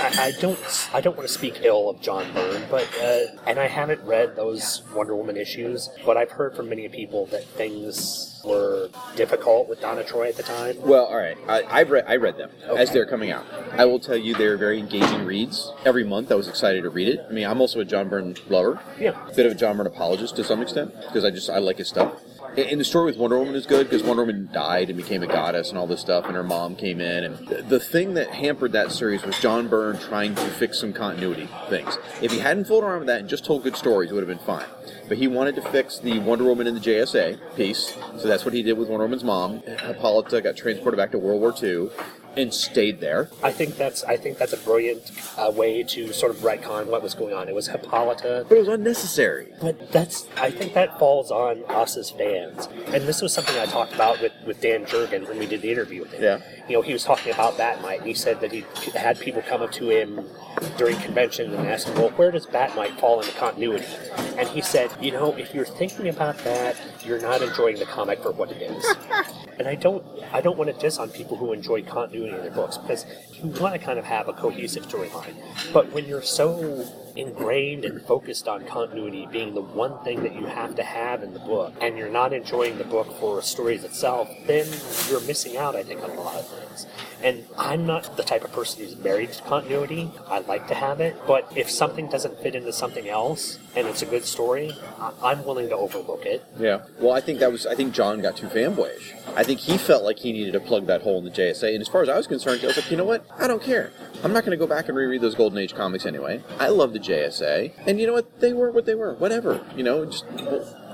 I, I don't I don't want to speak ill of John Byrne, but uh, and I haven't read those Wonder Woman issues, but I've heard from many people that things were difficult with Donna Troy at the time. Well, all right. I, I've read I read them as they're coming out. I will tell you they're very engaging reads. Every month I was excited to read it. I mean, I'm also a John Byrne lover. Yeah. bit of a John Byrne apologist to some extent because I just I like his stuff. And the story with Wonder Woman is good because Wonder Woman died and became a goddess and all this stuff, and her mom came in. And the thing that hampered that series was John Byrne trying to fix some continuity things. If he hadn't fooled around with that and just told good stories, it would have been fine. But he wanted to fix the Wonder Woman in the JSA piece, so that's what he did with Wonder Woman's mom. Hippolyta got transported back to World War II and stayed there. I think that's I think that's a brilliant uh, way to sort of retcon what was going on. It was Hippolyta, But it was unnecessary. but that's I think that falls on us as fans. And this was something I talked about with, with Dan Jurgen when we did the interview with him. Yeah. You know, he was talking about Bat-Mite, and he said that he had people come up to him during convention and ask him, "Well, where does Bat-Mite fall in the continuity?" And he said, "You know, if you're thinking about that, you're not enjoying the comic for what it is." and I don't, I don't want to diss on people who enjoy continuity in their books because you want to kind of have a cohesive storyline. But when you're so ingrained and focused on continuity being the one thing that you have to have in the book, and you're not enjoying the book for stories itself, then you're missing out, I think, on a lot of things. And I'm not the type of person who's married to continuity. I like to have it, but if something doesn't fit into something else and it's a good story, I- I'm willing to overlook it. Yeah. Well, I think that was. I think John got too fanboyish. I think he felt like he needed to plug that hole in the JSA. And as far as I was concerned, I was like, you know what? I don't care. I'm not going to go back and reread those Golden Age comics anyway. I love the JSA, and you know what? They were what they were. Whatever. You know, just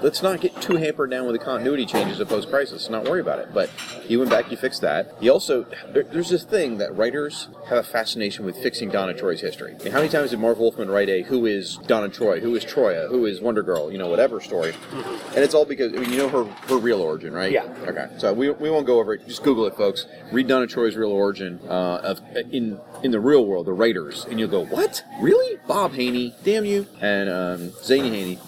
let's not get too hampered down with the continuity changes of post crisis. Not worry about it. But he went back. He fixed that. He also there, there's this thing that writers have a fascination with fixing Donna Troy's history. I mean, how many times did Marv Wolfman write a "Who is Donna Troy? Who is Troia? Who is Wonder Girl? You know, whatever story." And it's all because I mean, you know her her real origin, right? Yeah. Okay. So we, we won't go over it. Just Google it, folks. Read Donna Troy's real origin uh, of in in the real world, the writers, and you'll go, "What? Really? Bob Haney? Damn you!" And um, Zany Haney.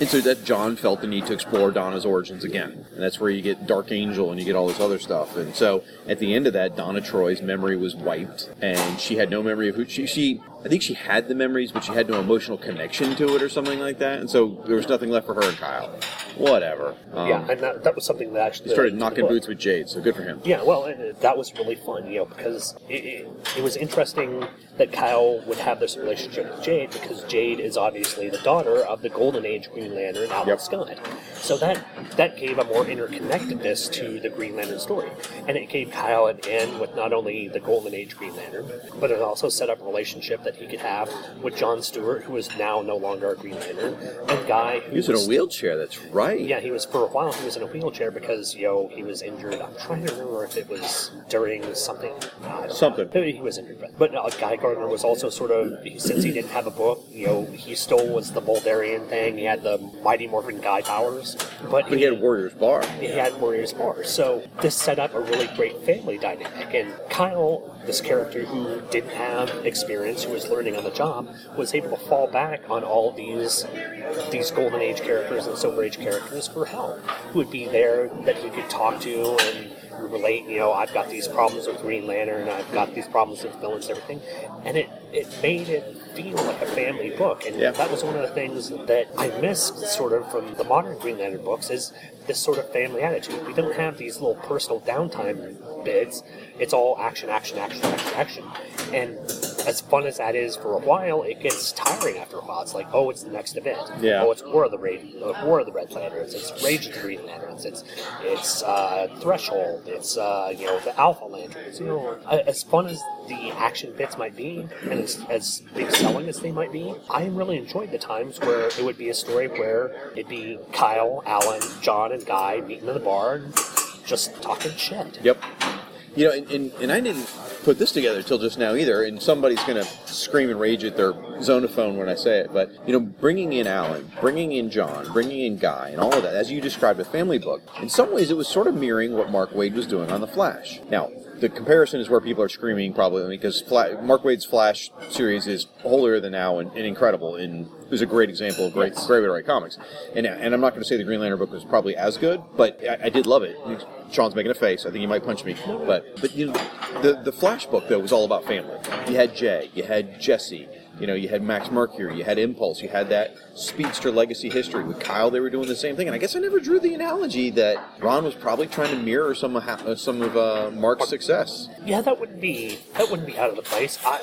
And so that John felt the need to explore Donna's origins again. And that's where you get Dark Angel and you get all this other stuff. And so at the end of that, Donna Troy's memory was wiped and she had no memory of who she, she I think she had the memories, but she had no emotional connection to it or something like that. And so there was nothing left for her and Kyle. Whatever. Um, yeah, and that, that was something that actually he started led to the knocking boots with Jade, so good for him. Yeah, well, that was really fun, you know, because it, it, it was interesting that Kyle would have this relationship with Jade because Jade is obviously the daughter of the Golden Age Green Lantern, Alan Yep. Scott. So that that gave a more interconnectedness to the Green Lantern story, and it gave Kyle an end with not only the Golden Age Green Lantern, but it also set up a relationship that he could have with John Stewart, who is now no longer a Green Lantern, and Guy who He was in a wheelchair, that's right. yeah, he was for a while. He was in a wheelchair because you know he was injured. I'm trying to remember if it was during something. Something. know. He was injured, but, but uh, Guy Gardner was also sort of since he didn't have a book. You know, he still was the Vuldarian thing. He had the Mighty Morphin Guy powers, but, But he had Warrior's Bar. he had Warriors Bar. So this set up a really great family dynamic. And Kyle, this character who didn't have experience, who was learning on the job, was able to fall back on all these these Golden Age characters and Silver Age characters for help, who would be there that he could talk to and relate. You know, I've got these problems with Green Lantern, I've got these problems with villains, and everything, and it it made it feel like a family book. And Yeah. that was one of the things that I missed sort of from the modern Green Lantern books is this sort of family attitude. We don't have these little personal downtime bits. It's all action, action, action, action, action. And as fun as that is for a while, it gets tiring after a while. It's like, oh, it's the next event. Yeah. Oh, it's War of the Ra- uh, War of the Red Lanterns. It's Rage of the Green Lanterns. It's it's uh, Threshold. It's uh, you know the Alpha Lanterns. You know, as fun as the action bits might be, and as, as big selling as they might be, I really enjoyed the times where it would be a story where it'd be Kyle, Alan, John, and Guy meeting in the bar and just talking shit. Yep. You know, and, and, and I didn't put this together till just now either, and somebody's going to scream and rage at their zonophone when I say it, but, you know, bringing in Alan, bringing in John, bringing in Guy, and all of that, as you described a family book, in some ways it was sort of mirroring what Mark Waid was doing on The Flash. Now, the comparison is where people are screaming probably because Fla- Mark Waid's Flash series is holier than now and, and incredible it was a great example of great great way to write comics. And and I'm not going to say the Green Lantern book was probably as good, but I, I did love it. Sean's making a face. I think he might punch me. But but you know the the Flash book though was all about family. You had Jay, you had Jesse, you know, you had Max Mercury, you had Impulse, you had that speedster legacy history with Kyle. They were doing the same thing, and I guess I never drew the analogy that Ron was probably trying to mirror some of ha- some of uh, Mark's success. Yeah, that wouldn't be that wouldn't be out of the place. I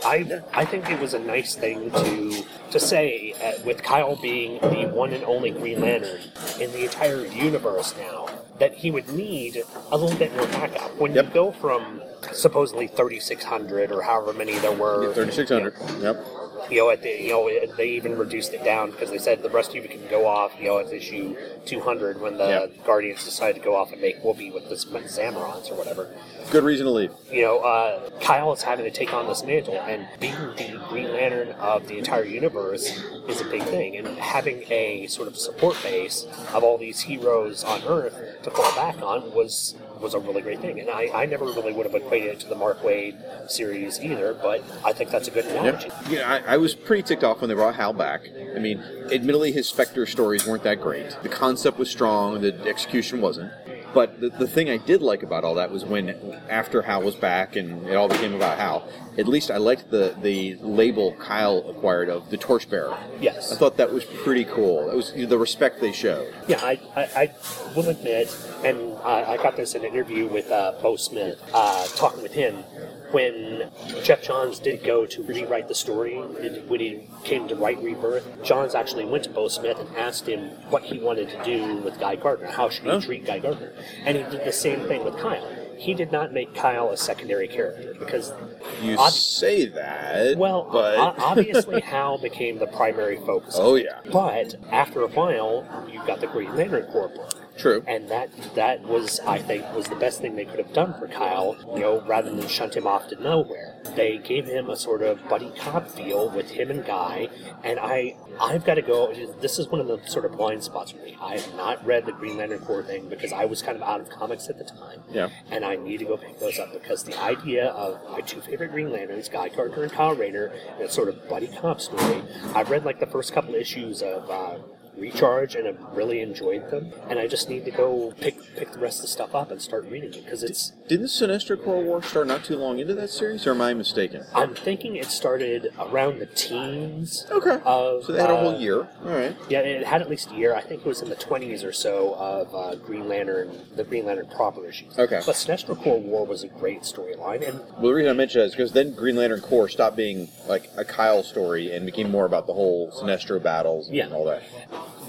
I, I think it was a nice thing to to say uh, with Kyle being the one and only Green Lantern in the entire universe now that he would need a little bit more backup. When Yep. you go from supposedly 3600 or however many there were Thirty six hundred. Yep. You know, at the, you know, it- they even reduced it down because they said the rest of you can go off, you know, at issue 200 when the. Guardians decided to go off and make Whoopi with the Zamarons or whatever. Good reason to leave. You know, uh, Kyle is having to take on this mantle, and being the Green Lantern of the entire universe is a big thing. And having a sort of support base of all these heroes on Earth to fall back on was was a really great thing. And I, I never really would have equated it to the Mark Waid series either, but I think that's a good analogy. Yeah, yeah I, I was pretty ticked off when they brought Hal back. I mean, admittedly, his Spectre stories weren't that great. The concept was strong, the execution wasn't. But the, the thing I did like about all that was when, after Hal was back and it all became about Hal, at least I liked the, the label Kyle acquired of the Torchbearer. Yes. I thought that was pretty cool. That was the respect they showed. Yeah, I, I, I will admit, and I, I got this in an interview with uh, Beau Smith, uh, talking with him when Geoff Johns did go to rewrite the story, when he came to write Rebirth, Johns actually went to Beau Smith and asked him what he wanted to do with Guy Gardner. How should he Oh. treat Guy Gardner? And he did the same thing with Kyle. He did not make Kyle a secondary character because You Ob- say that, well, but obviously Hal became the primary focus. Oh, yeah. But after a while, you got the Green Lantern Corps book. True. And that that was, I think, was the best thing they could have done for Kyle. You know, rather than shunt him off to nowhere, they gave him a sort of buddy cop feel with him and Guy. And I, I've got to go. This is one of the sort of blind spots for me. I have not read the Green Lantern Corps thing because I was kind of out of comics at the time. Yeah. And I need to go pick those up because the idea of my two favorite Green Lanterns, Guy Gardner and Kyle Rayner, and a sort of buddy cop story. I've read like the first couple issues of. Uh, Recharge and have really enjoyed them, and I just need to go pick pick the rest of the stuff up and start reading it because it's. didn't Sinestro Corps War start not too long into that series, or am I mistaken? I'm thinking it started around the teens. Okay. Of, So they had a whole uh, year. All right. Yeah, it had at least a year. I think it was in the 20s or so of uh, Green Lantern, the Green Lantern proper issues. Okay. But Sinestro Corps War was a great storyline, and Well, the reason I mention that is because then Green Lantern Corps stopped being like a Kyle story and became more about the whole Sinestro battles and Yeah. all that.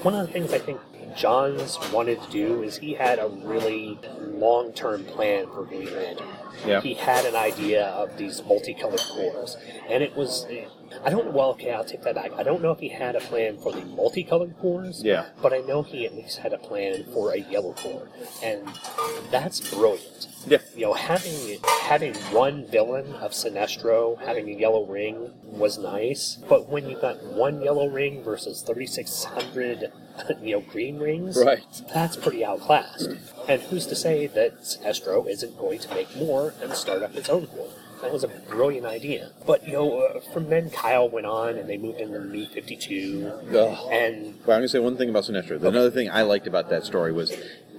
One of the things I think Johns wanted to do is he had a really long term plan for Green Lantern. Yeah. He had an idea of these multicolored cores, and it was. I don't. Well, okay, I'll take that back. I don't know if he had a plan for the multicolored cores. Yeah. But I know he at least had a plan for a yellow core, and that's brilliant. Yeah. You know, having having one villain of Sinestro having a yellow ring was nice, but when you got one yellow ring versus thirty six hundred, you know, green rings, Right. That's pretty outclassed. And who's to say that Sinestro isn't going to make more and start up its own corps? That was a brilliant idea. But you know, uh, from then Kyle went on and they moved into the New Fifty Two, Ugh. and Well, I'm going to say one thing about Sinestro. Another thing I liked about that story was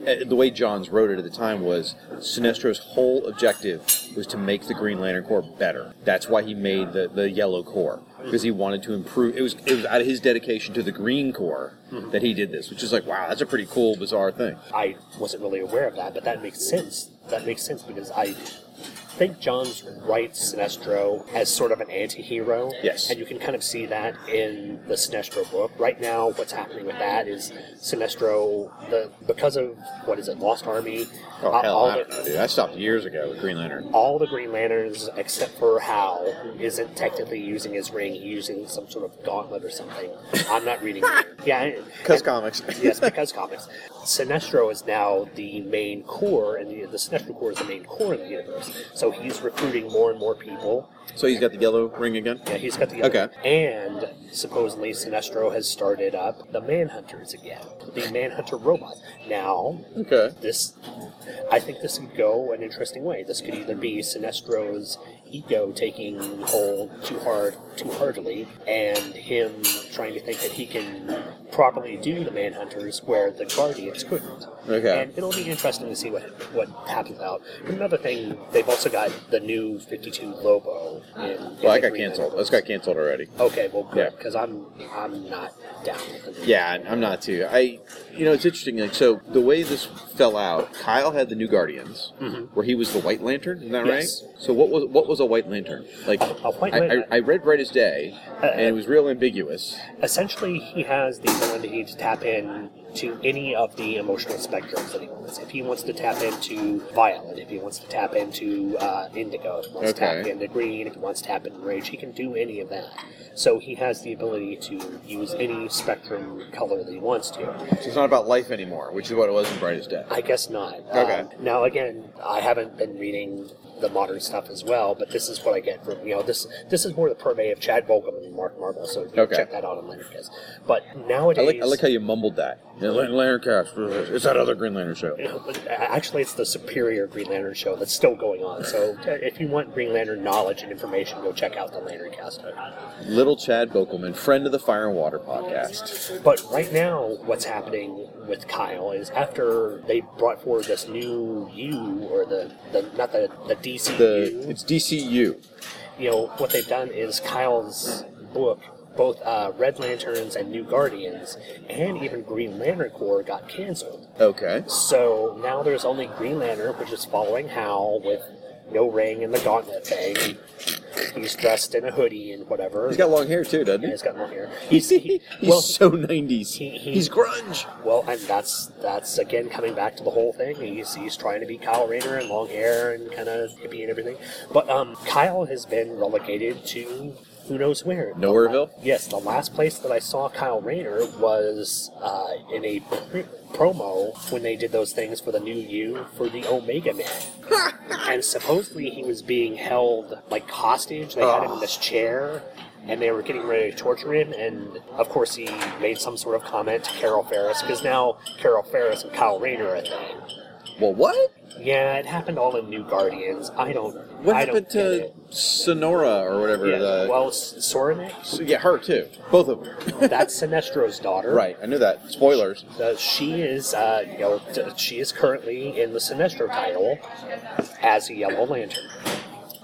uh, the way Johns wrote it at the time was Sinestro's whole objective was to make the Green Lantern Corps better. That's why he made the, the Yellow Corps because he wanted to improve. It was it was out of his dedication to the Green Corps that he did this, which is like wow, that's a pretty cool, bizarre thing. I wasn't really aware of that, but that makes sense. That makes sense because I think Johns writes Sinestro as sort of an anti-hero. Yes. And you can kind of see that in the Sinestro book. Right now, what's happening with that is Sinestro, the because of what is it, Lost Army. Oh uh, hell, all I the- dude. I stopped years ago with Green Lantern. all the Green Lanterns, except for Hal, who isn't technically using his ring, he's using some sort of gauntlet or something. I'm not reading it. Yeah. Because comics. yes, because comics. Sinestro is now the main core, and the, the Sinestro core is the main core of the universe. So he's recruiting more and more people. So he's got the yellow ring again. Yeah, he's got the yellow. Okay. And supposedly Sinestro has started up the Manhunters again, the Manhunter robots. Now, Okay. this I think this could go an interesting way. This could either be Sinestro's ego taking hold too hard, too heartily, and him trying to think that he can properly do the Manhunters where the Guardians couldn't. Okay. And it'll be interesting to see what what happens out. Another thing, they've also got the new 52 Lobo. In, Well, the I got canceled. That's got canceled already. Okay, well, Yeah. good, because I'm I'm not down with it. Yeah, I'm not too. I, you know, it's interesting. Like, so the way this fell out, Kyle had the New Guardians, where he was the White Lantern. Isn't that Mm-hmm. Yes. right? So what was what was a White Lantern? Like, A White I, I, Lantern- I read Brightest Day, Uh, and it was real ambiguous. Essentially, he has the ability to tap in to any of the emotional spectrums that he wants. If he wants to tap into violet, if he wants to tap into uh, indigo, if he wants to tap into green, if he wants to tap into rage, he can do any of that. So he has the ability to use any spectrum color that he wants to. So it's not about life anymore, which is what it was in Brightest Day. I guess not. Okay. Um, now, again, I haven't been reading the modern stuff as well, but this is what I get from you know this. This is more the purvey of Chad Bokelman and Mark Marble, so you Okay. check that out on Lettercast. But I nowadays, like, I like how you mumbled that. Yeah, Lantern Cast. It's that other Green Lantern show. but actually, it's the superior Green Lantern show that's still going on. So if you want Green Lantern knowledge and information, go check out the Lantern Cast. Little Chad Bokelman, friend of the Fire and Water podcast. But right now, what's happening with Kyle is after they brought forward this new U or the, the not the the DCU. The it's DCU. you know what they've done is Kyle's book, both uh, Red Lanterns and New Guardians, and even Green Lantern Corps got canceled. Okay. So now there's only Green Lantern, which is following Hal with no ring and the gauntlet thing. He's dressed in a hoodie and whatever. He's got long hair too, doesn't Yeah, he? he's got long hair. He's, He's he, well, so 90s. he- he- He's grunge. well, and that's that's again coming back to the whole thing. He's he's trying to be Kyle Rayner and long hair and kind of hippie and everything. But um, Kyle has been relegated to who knows where. Nowhereville? Yes, the last place that I saw Kyle Rayner was uh, in a pr- promo when they did those things for the new U for the Omega Man. and supposedly he was being held like hostage. They had him in this chair. And they were getting ready to torture him, and of course he made some sort of comment to Carol Ferris because now Carol Ferris and Kyle Rayner are a thing. Well, what? Yeah, it happened all in New Guardians. I don't. What I happened don't to. Sonora or whatever? Yeah, the, well, S- Soranik, so, yeah, her too. Both of them. that's Sinestro's daughter. right, I knew that. Spoilers. Uh, she is, uh, you know, she is currently in the Sinestro title as a Yellow Lantern.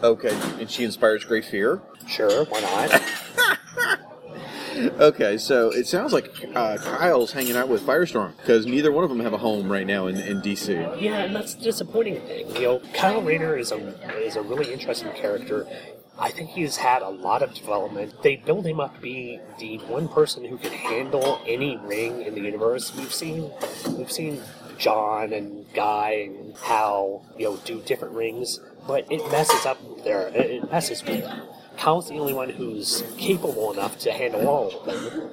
Okay, and she inspires great fear. Sure, why not? Okay, so it sounds like uh, Kyle's hanging out with Firestorm because neither one of them have a home right now in, in DC. yeah, and that's the disappointing thing. You know, Kyle Rayner is a is a really interesting character. I think he's had a lot of development. They build him up to be the one person who can handle any ring in the universe. We've seen we've seen John and Guy and Hal, you know, do different rings, but it messes up there. it messes with them. Kyle's the only one who's capable enough to handle all of them.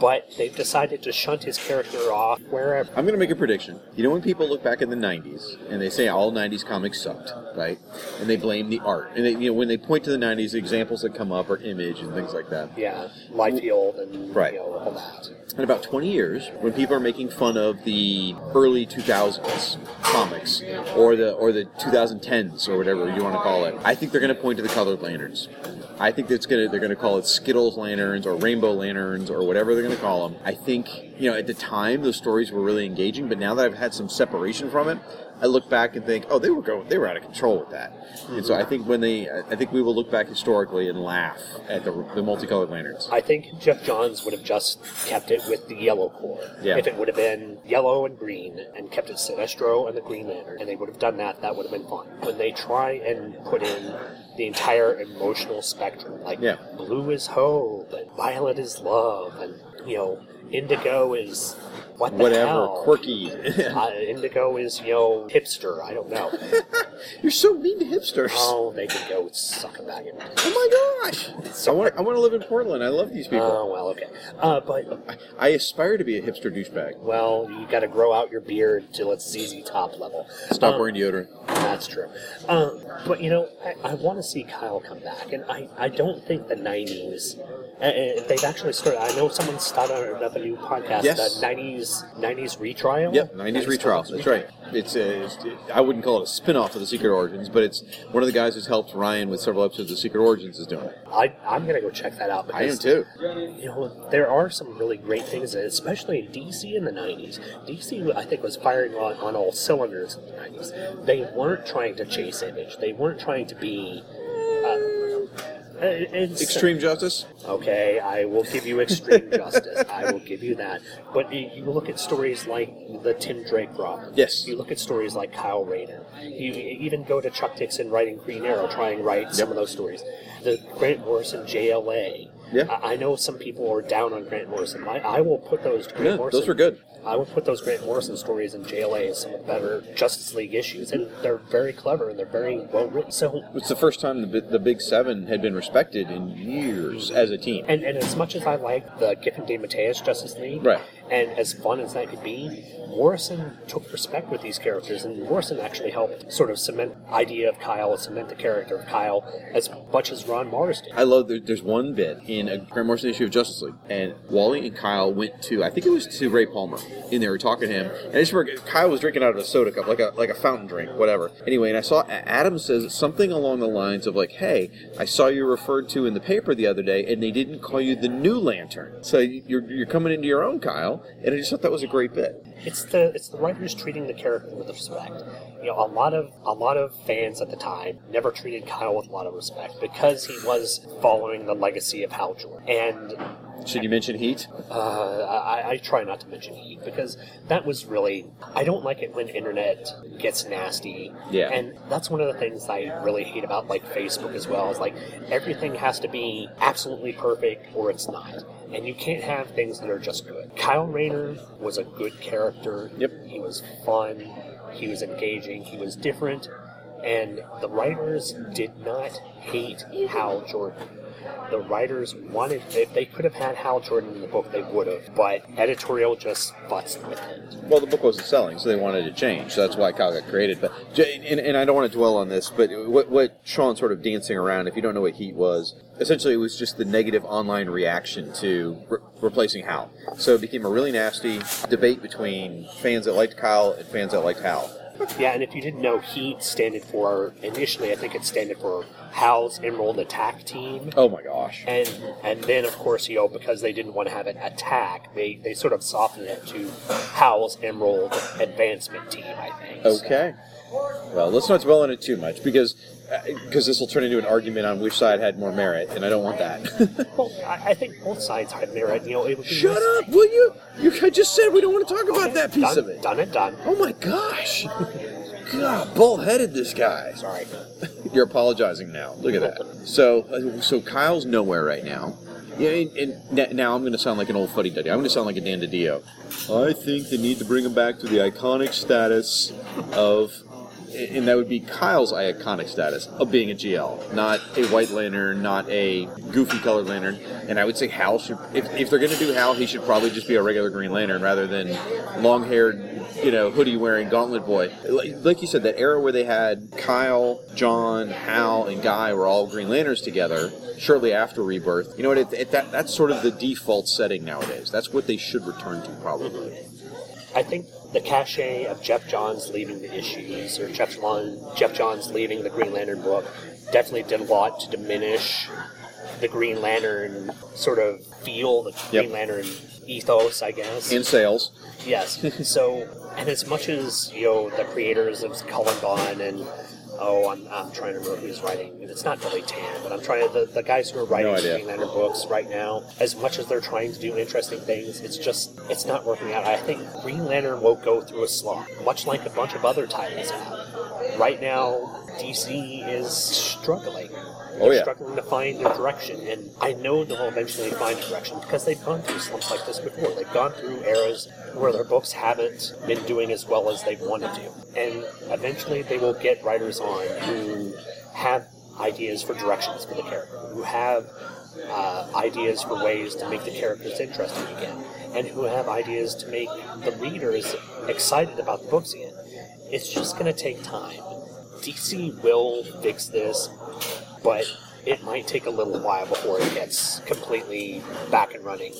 But they've decided to shunt his character off wherever. I'm going to make a prediction. You know, when people look back in the 90s and they say all 90s comics sucked, right? And they blame the art. And they, you know, when they point to the 90s, the examples that come up are Image and things like that. Yeah, Liefeld and Right. you know all that. In about 20 years, when people are making fun of the early 2000s comics or the or the 2010s or whatever you want to call it, I think they're going to point to the colored lanterns. I think that's going to they're going to call it Skittles lanterns or Rainbow lanterns or whatever they're going to call them. I think you know at the time those stories were really engaging, but now that I've had some separation from it, I look back and think, oh, they were going, they were out of control with that. And so I think when they, I think we will look back historically and laugh at the, the multicolored lanterns. I think Geoff Johns would have just kept it with the yellow core. Yeah. If it would have been yellow and green and kept it Sinestro and the Green Lantern, and they would have done that, that would have been fine. When they try and put in the entire emotional spectrum, like Yeah. blue is hope and violet is love, and you know, indigo is what Whatever, hell? quirky. Uh, indigo is you know hipster. I don't know. You're so mean to hipsters. oh, they could go suck a bag of Oh my gosh! I want, I want to live in Portland. I love these people. Oh well, okay. Uh, but I aspire to be a hipster douchebag. Well, you got to grow out your beard till it's ZZ Top level. Stop Um, wearing deodorant. That's true. Um, but you know, I, I want to see Kyle come back, and I, I don't think the '90s. Uh, uh, they've actually started. I know someone started up a new podcast. Yes. The '90s '90s retrial. Yep, 90s retrial. That's right. It's a, it's, I wouldn't call it a spin-off of the Secret Origins, but it's one of the guys who's helped Ryan with several episodes of the Secret Origins is doing it. I, I'm gonna go check that out. I am too. You know, there are some really great things, especially in DC in the '90s. DC, I think, was firing on, on all cylinders in the '90s. They weren't trying to chase image. They weren't trying to be. Uh, uh, Uh, it's- Extreme Justice. Okay, I will give you extreme justice. I will give you that. But you you look at stories like the Tim Drake run. Yes. You look at stories like Kyle Rayner. You even go to Chuck Dixon writing Green Arrow, trying and write some of those stories. The Grant Morrison JLA. Yeah. I, I know some people are down on Grant Morrison. I, I will put those Grant Yeah, Morrison. those were good. I would put those Grant Morrison stories in JLA as some of the better Justice League issues, and they're very clever and they're very well written. So It's the first time the, the Big Seven had been respected in years as a team. And, and as much as I like the Giffen DeMatteis Justice League, Right. And as fun as that could be, Morrison took respect with these characters, and Morrison actually helped sort of cement idea of Kyle, cement the character of Kyle as much as Ron Marz did. I love there, there's one bit in a Grant Morrison issue of Justice League, and Wally and Kyle went to I think it was to Ray Palmer, and they were talking to him, and I just remember Kyle was drinking out of a soda cup, like a like a fountain drink, whatever. Anyway, and I saw Atom says something along the lines of like, "Hey, I saw you referred to in the paper the other day, and they didn't call you the New Lantern, so you're you're coming into your own, Kyle." And I just thought that was a great bit. It's the it's the writers treating the character with respect. You know, a lot of a lot of fans at the time never treated Kyle with a lot of respect because he was following the legacy of Hal Jordan. And Should you mention Heat? Uh, I, I try not to mention heat because that was really. I don't like it when internet gets nasty. Yeah. And that's one of the things I really hate about like Facebook as well. Is like everything has to be absolutely perfect or it's not. And you can't have things that are just good. Kyle Rayner was a good character. Yep. He was fun. He was engaging. He was different. And the writers did not hate Hal Jordan the writers wanted if they could have had Hal Jordan in the book they would have, but editorial just futzed with it. Well, the book wasn't selling, so they wanted to change. So that's why Kyle got created. But and, and I don't want to dwell on this, but what what Sean sort of dancing around, if you don't know what Heat was, essentially it was just the negative online reaction to re- replacing Hal. So it became a really nasty debate between fans that liked Kyle and fans that liked Hal. Yeah, and if you didn't know, Heat standed for initially, I think it standed for Hal's Emerald Attack Team. Oh my gosh! And and then of course you know because they didn't want to have it attack, they they sort of softened it to Hal's Emerald Advancement Team. I think. So- Okay. Well, let's not dwell on it too much because uh, because this will turn into an argument on which side had more merit, and I don't want that. Well, I, I think both sides had merit. You know, it be Shut up, will you? You I just said we don't want to talk about that piece done, of it. Done and done. Oh my gosh! God, bullheaded this guy. Sorry. You're apologizing now. Look at that. So, uh, so Kyle's nowhere right now. Yeah, and, and now I'm going to sound like an old fuddy duddy. I'm going to sound like a Dan DiDio. I think they need to bring him back to the iconic status of, and that would be Kyle's iconic status of being a GL, not a White Lantern, not a goofy colored Lantern. And I would say Hal should, if, if they're going to do Hal, he should probably just be a regular Green Lantern rather than long haired you know, hoodie wearing Gauntlet Boy. Like, you said, that era where they had Kyle, John, Hal, and Guy were all Green Lanterns together shortly after Rebirth. You know what? It, it, that, that's sort of the default setting nowadays. That's what they should return to, probably. I think the cachet of Geoff Johns leaving the issues, or Geoff John, Geoff Johns leaving the Green Lantern book, definitely did a lot to diminish the Green Lantern sort of feel, the Yep. Green Lantern ethos, I guess. In sales. Yes. so, and as much as you know, the creators of Cullen Bunn and oh, I'm, I'm trying to remember who's writing. It's not Billy Tan, but I'm trying to the, the guys who are writing No idea. Green Lantern books right now. As much as they're trying to do interesting things, it's just it's not working out. I think Green Lantern will go through a slump, much like a bunch of other titles have. Right now, DC is struggling. Oh, They're yeah. struggling to find their direction, and I know they'll eventually find a direction because they've gone through slumps like this before. They've gone through eras where their books haven't been doing as well as they wanted to, and eventually they will get writers on who have ideas for directions for the character, who have uh, ideas for ways to make the characters interesting again, and who have ideas to make the readers excited about the books again. It's just going to take time. DC will fix this, but it might take a little while before it gets completely back and running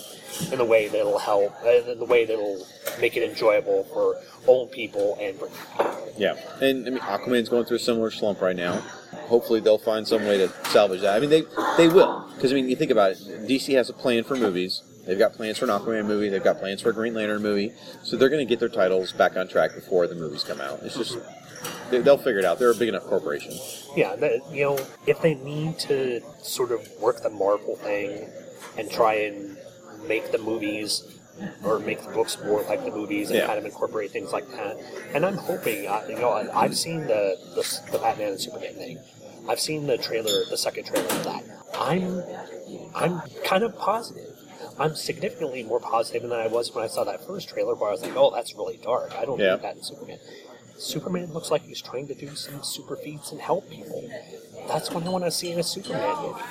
in the way that'll help, uh, in the way that'll make it enjoyable for old people and for Yeah, and I mean Aquaman's going through a similar slump right now. Hopefully, they'll find some way to salvage that. I mean, they they will because I mean, you think about it. DC has a plan for movies. They've got plans for an Aquaman movie. They've got plans for a Green Lantern movie. So they're going to get their titles back on track before the movies come out. It's just they, they'll figure it out. They're a big enough corporation. Yeah, the, you know, if they need to sort of work the Marvel thing and try and make the movies or make the books more like the movies and Yeah. kind of incorporate things like that. And I'm hoping, you know, I- I've seen the, the the Batman and Superman thing. I've seen the trailer, the second trailer of that. I'm I'm kind of positive. I'm significantly more positive than I was when I saw that first trailer, where I was like, "Oh, that's really dark. I don't Yeah. need that in Superman." Superman looks like he's trying to do some super feats and help people. That's what I want to see in a Superman movie.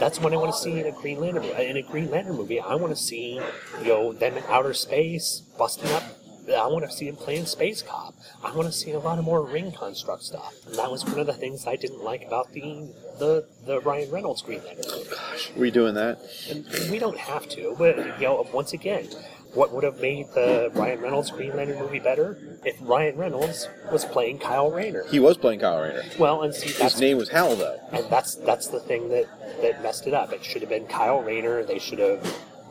That's what I want to see in a Green Lantern movie. In a Green Lantern movie, I want to see, you know, them in outer space busting up. I want to see them playing space cop. I want to see a lot of more ring construct stuff. And that was one of the things I didn't like about the the, the Ryan Reynolds Green Lantern movie. We doing that? And we don't have to, but you know, once again, what would have made the Ryan Reynolds Green Lantern movie better if Ryan Reynolds was playing Kyle Rayner? He was playing Kyle Rayner. Well, and see, His name was Hal, though. and that's that's the thing that that messed it up. It should have been Kyle Rayner. They should have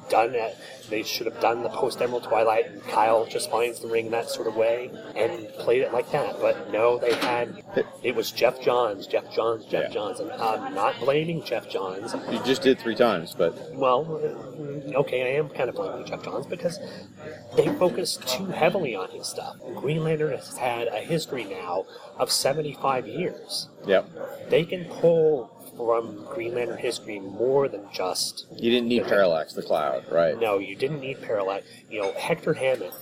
done it. They should have done the post Emerald Twilight, and Kyle just finds the ring in that sort of way and played it like that. But no, they had it was Geoff Johns, Geoff Johns, Geoff Yeah. Johns, and I'm not blaming Geoff Johns. He just did three times, but Well, mm, okay, I am kind of blaming Geoff Johns because they focus too heavily on his stuff. Green Lantern has had a history now of 75 years. yep. They can pull from Green Lantern history more than just. You didn't need Parallax the Cloud, right? No, you didn't need Parallax. You know, Hector Hammond.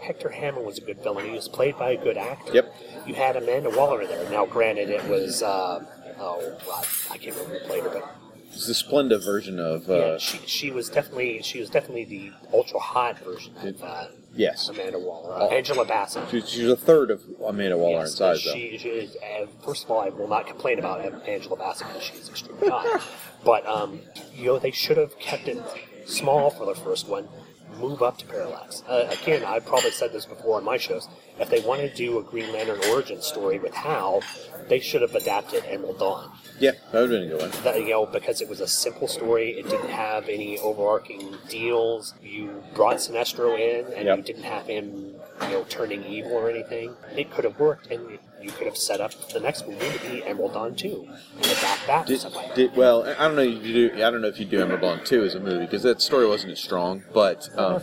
Hector Hammond was a good villain. He was played by a good actor. Yep. You had Amanda Waller there. Now, granted, it was. Uh, oh, I can't remember who played her, but the Splenda version of. yeah, Uh, she, she was definitely she was definitely the ultra hot version of uh, yes. Amanda Waller. Uh, Angela Bassett. She, she's a third of Amanda Waller Yes, in size, though. she, she is, uh, first of all, I will not complain about Angela Bassett because she's extremely hot. but um, you know, they should have kept it small for the first one. Move up to Parallax. Uh, again, I've probably said this before on my shows. If they want to do a Green Lantern origin story with Hal, they should have adapted Emerald Dawn. Yeah, that would have been a good one. That, you know, because it was a simple story. It didn't have any overarching deals. You brought Sinestro in, and Yep. you didn't have him, you know, turning evil or anything. It could have worked, and you could have set up the next movie to be Emerald Dawn Two, and adapt that Did, did, well, I don't know. If you do. I don't know if you do Emerald Dawn two as a movie because that story wasn't as strong. But um,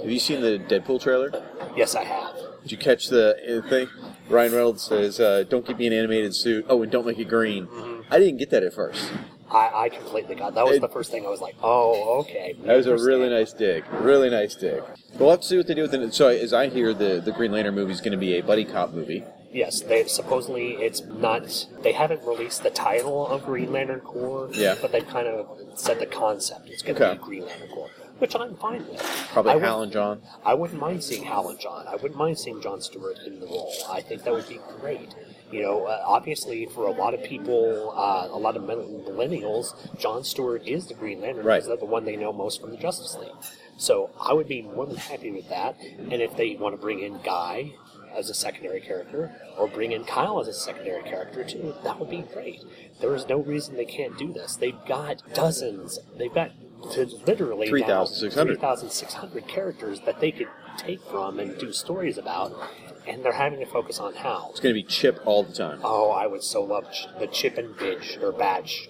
have you seen the Deadpool trailer? yes, I have. Did you catch the thing? Ryan Reynolds says, uh, "Don't give me an animated suit. Oh, and don't make it green." Mm-hmm. I didn't get that at first. I, I completely got that. Was It- the first thing I was like, oh, okay. That was a really nice dig. Really nice dig. We'll have to see what they do with it. So, as I hear, the the Green Lantern movie is going to be a buddy cop movie. Yes, they supposedly it's not. They haven't released the title of Green Lantern Corps. Yeah. But they've kind of said the concept. It's going to Okay. be Green Lantern Corps, which I'm fine with. Probably I Hal and John. I wouldn't mind seeing Hal and John. I wouldn't mind seeing John Stewart in the role. I think that would be great. You know, uh, obviously for a lot of people, uh, a lot of millennials, John Stewart is the Green Lantern Right. because they're the one they know most from the Justice League. So I would be more than happy with that. And if they want to bring in Guy, as a secondary character, or bring in Kyle as a secondary character too. That would be great. There is no reason they can't do this. They've got dozens. They've got literally 3,600. 3,600 characters that they could take from and do stories about, and they're having to focus on how. It's going to be Chip all the time. Oh, I would so love ch- the Chip and Bitch or Badge.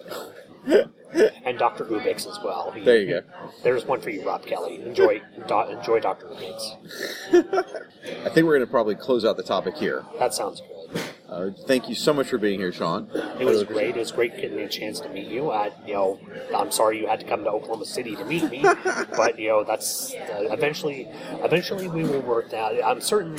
And Dr. Ubix as well. He- There you go. There's one for you, Rob Kelly. Enjoy, do, enjoy Dr. Ubix. I think we're going to probably close out the topic here. That sounds good. Uh, thank you so much for being here, Sean. It was great. It was great getting a chance to meet you. I, you know, I'm sorry you had to come to Oklahoma City to meet me, but you know that's uh, eventually, eventually we will work that out. I'm certain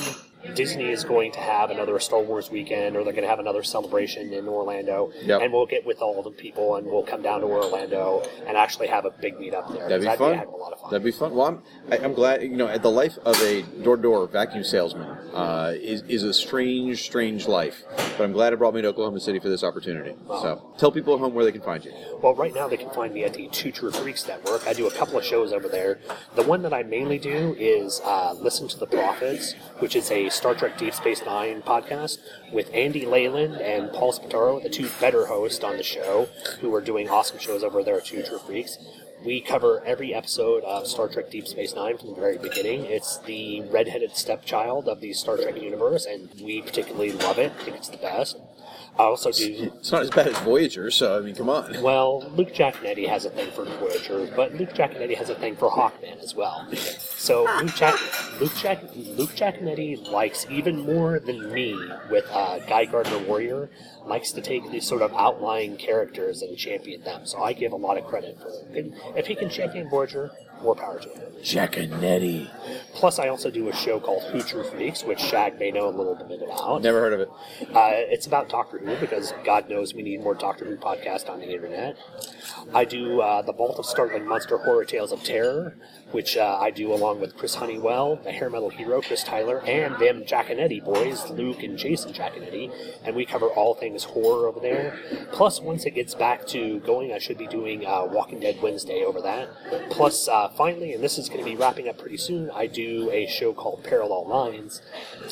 Disney is going to have another Star Wars weekend, or they're going to have another celebration in Orlando, Yep. and we'll get with all the people, and we'll come down to Orlando and actually have a big meet up there. That'd be fun. a heck of a lot of fun. That'd be fun. Well, I'm, I, I'm glad. You know, the life of a door-to-door vacuum salesman uh, is is a strange, strange life. But I'm glad it brought me to Oklahoma City for this opportunity. So, tell people at home where they can find you. Well, right now they can find me at the Two True Freaks Network. I do a couple of shows over there. The one that I mainly do is uh, Listen to the Prophets, which is a Star Trek Deep Space Nine podcast with Andy Leyland and Paul Spataro, the two better hosts on the show, who are doing awesome shows over there at Two True Freaks. We cover every episode of Star Trek Deep Space Nine from the very beginning. It's the redheaded stepchild of the Star Trek universe, and we particularly love it. I think it's the best. I also do It's not as bad as Voyager, so I mean, come on. well, Luke Jaconetti has a thing for Voyager, but Luke Jaconetti has a thing for Hawkman as well. So Luke, Jack, Luke, Jack, Luke Jaconetti likes even more than me with uh, Guy Gardner Warrior likes to take these sort of outlying characters and champion them. So I give a lot of credit for it. If he can champion Voyager, more power to him. Jaconetti. Plus, I also do a show called Who True Freaks, which Shag may know a little bit about. Never heard of it. Uh, it's about Doctor Who because God knows we need more Doctor Who podcast on the internet. I do uh, the Vault of Startling Monster Horror Tales of Terror, which uh, I do along with Chris Honeywell, the hair metal hero Chris Tyler, and them Jaconetti boys, Luke and Jason Jaconetti, and we cover all things horror over there. Plus, once it gets back to going, I should be doing uh, Walking Dead Wednesday over that. Plus, uh, finally, and this is going to be wrapping up pretty soon, I do a show called Parallel Lines,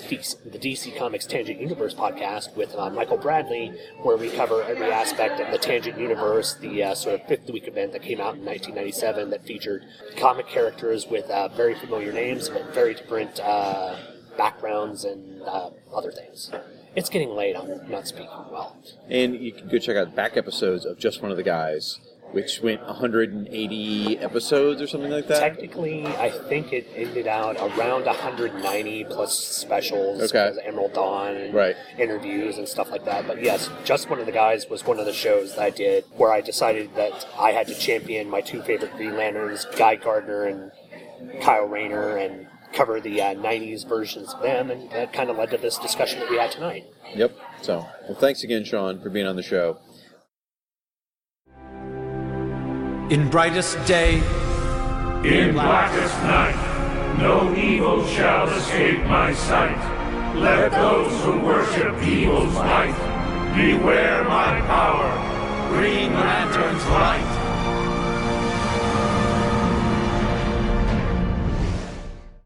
the DC Comics Tangent Universe podcast with uh, Michael Bradley, where we cover every aspect of the Tangent Universe, the uh, sort of fifth week event that came out in 1997 that featured comic characters with uh, very familiar names but very different uh, backgrounds and uh, other things. It's getting late. I'm not speaking well. And you can go check out back episodes of Just One of the Guys, which went 180 episodes or something like that. Technically, I think it ended out around 190 plus specials, Okay. Emerald Dawn, and Right. interviews and stuff like that. But yes, just one of the guys was one of the shows that I did where I decided that I had to champion my two favorite Green Lanterns, Guy Gardner and Kyle Rayner, and cover the uh, 90s versions of them, and that kind of led to this discussion that we had tonight. Yep. So, well, thanks again, Sean, for being on the show. In brightest day, In blackest night, no evil shall escape my sight. Let those who worship evil's might beware my power. Green Lantern's light.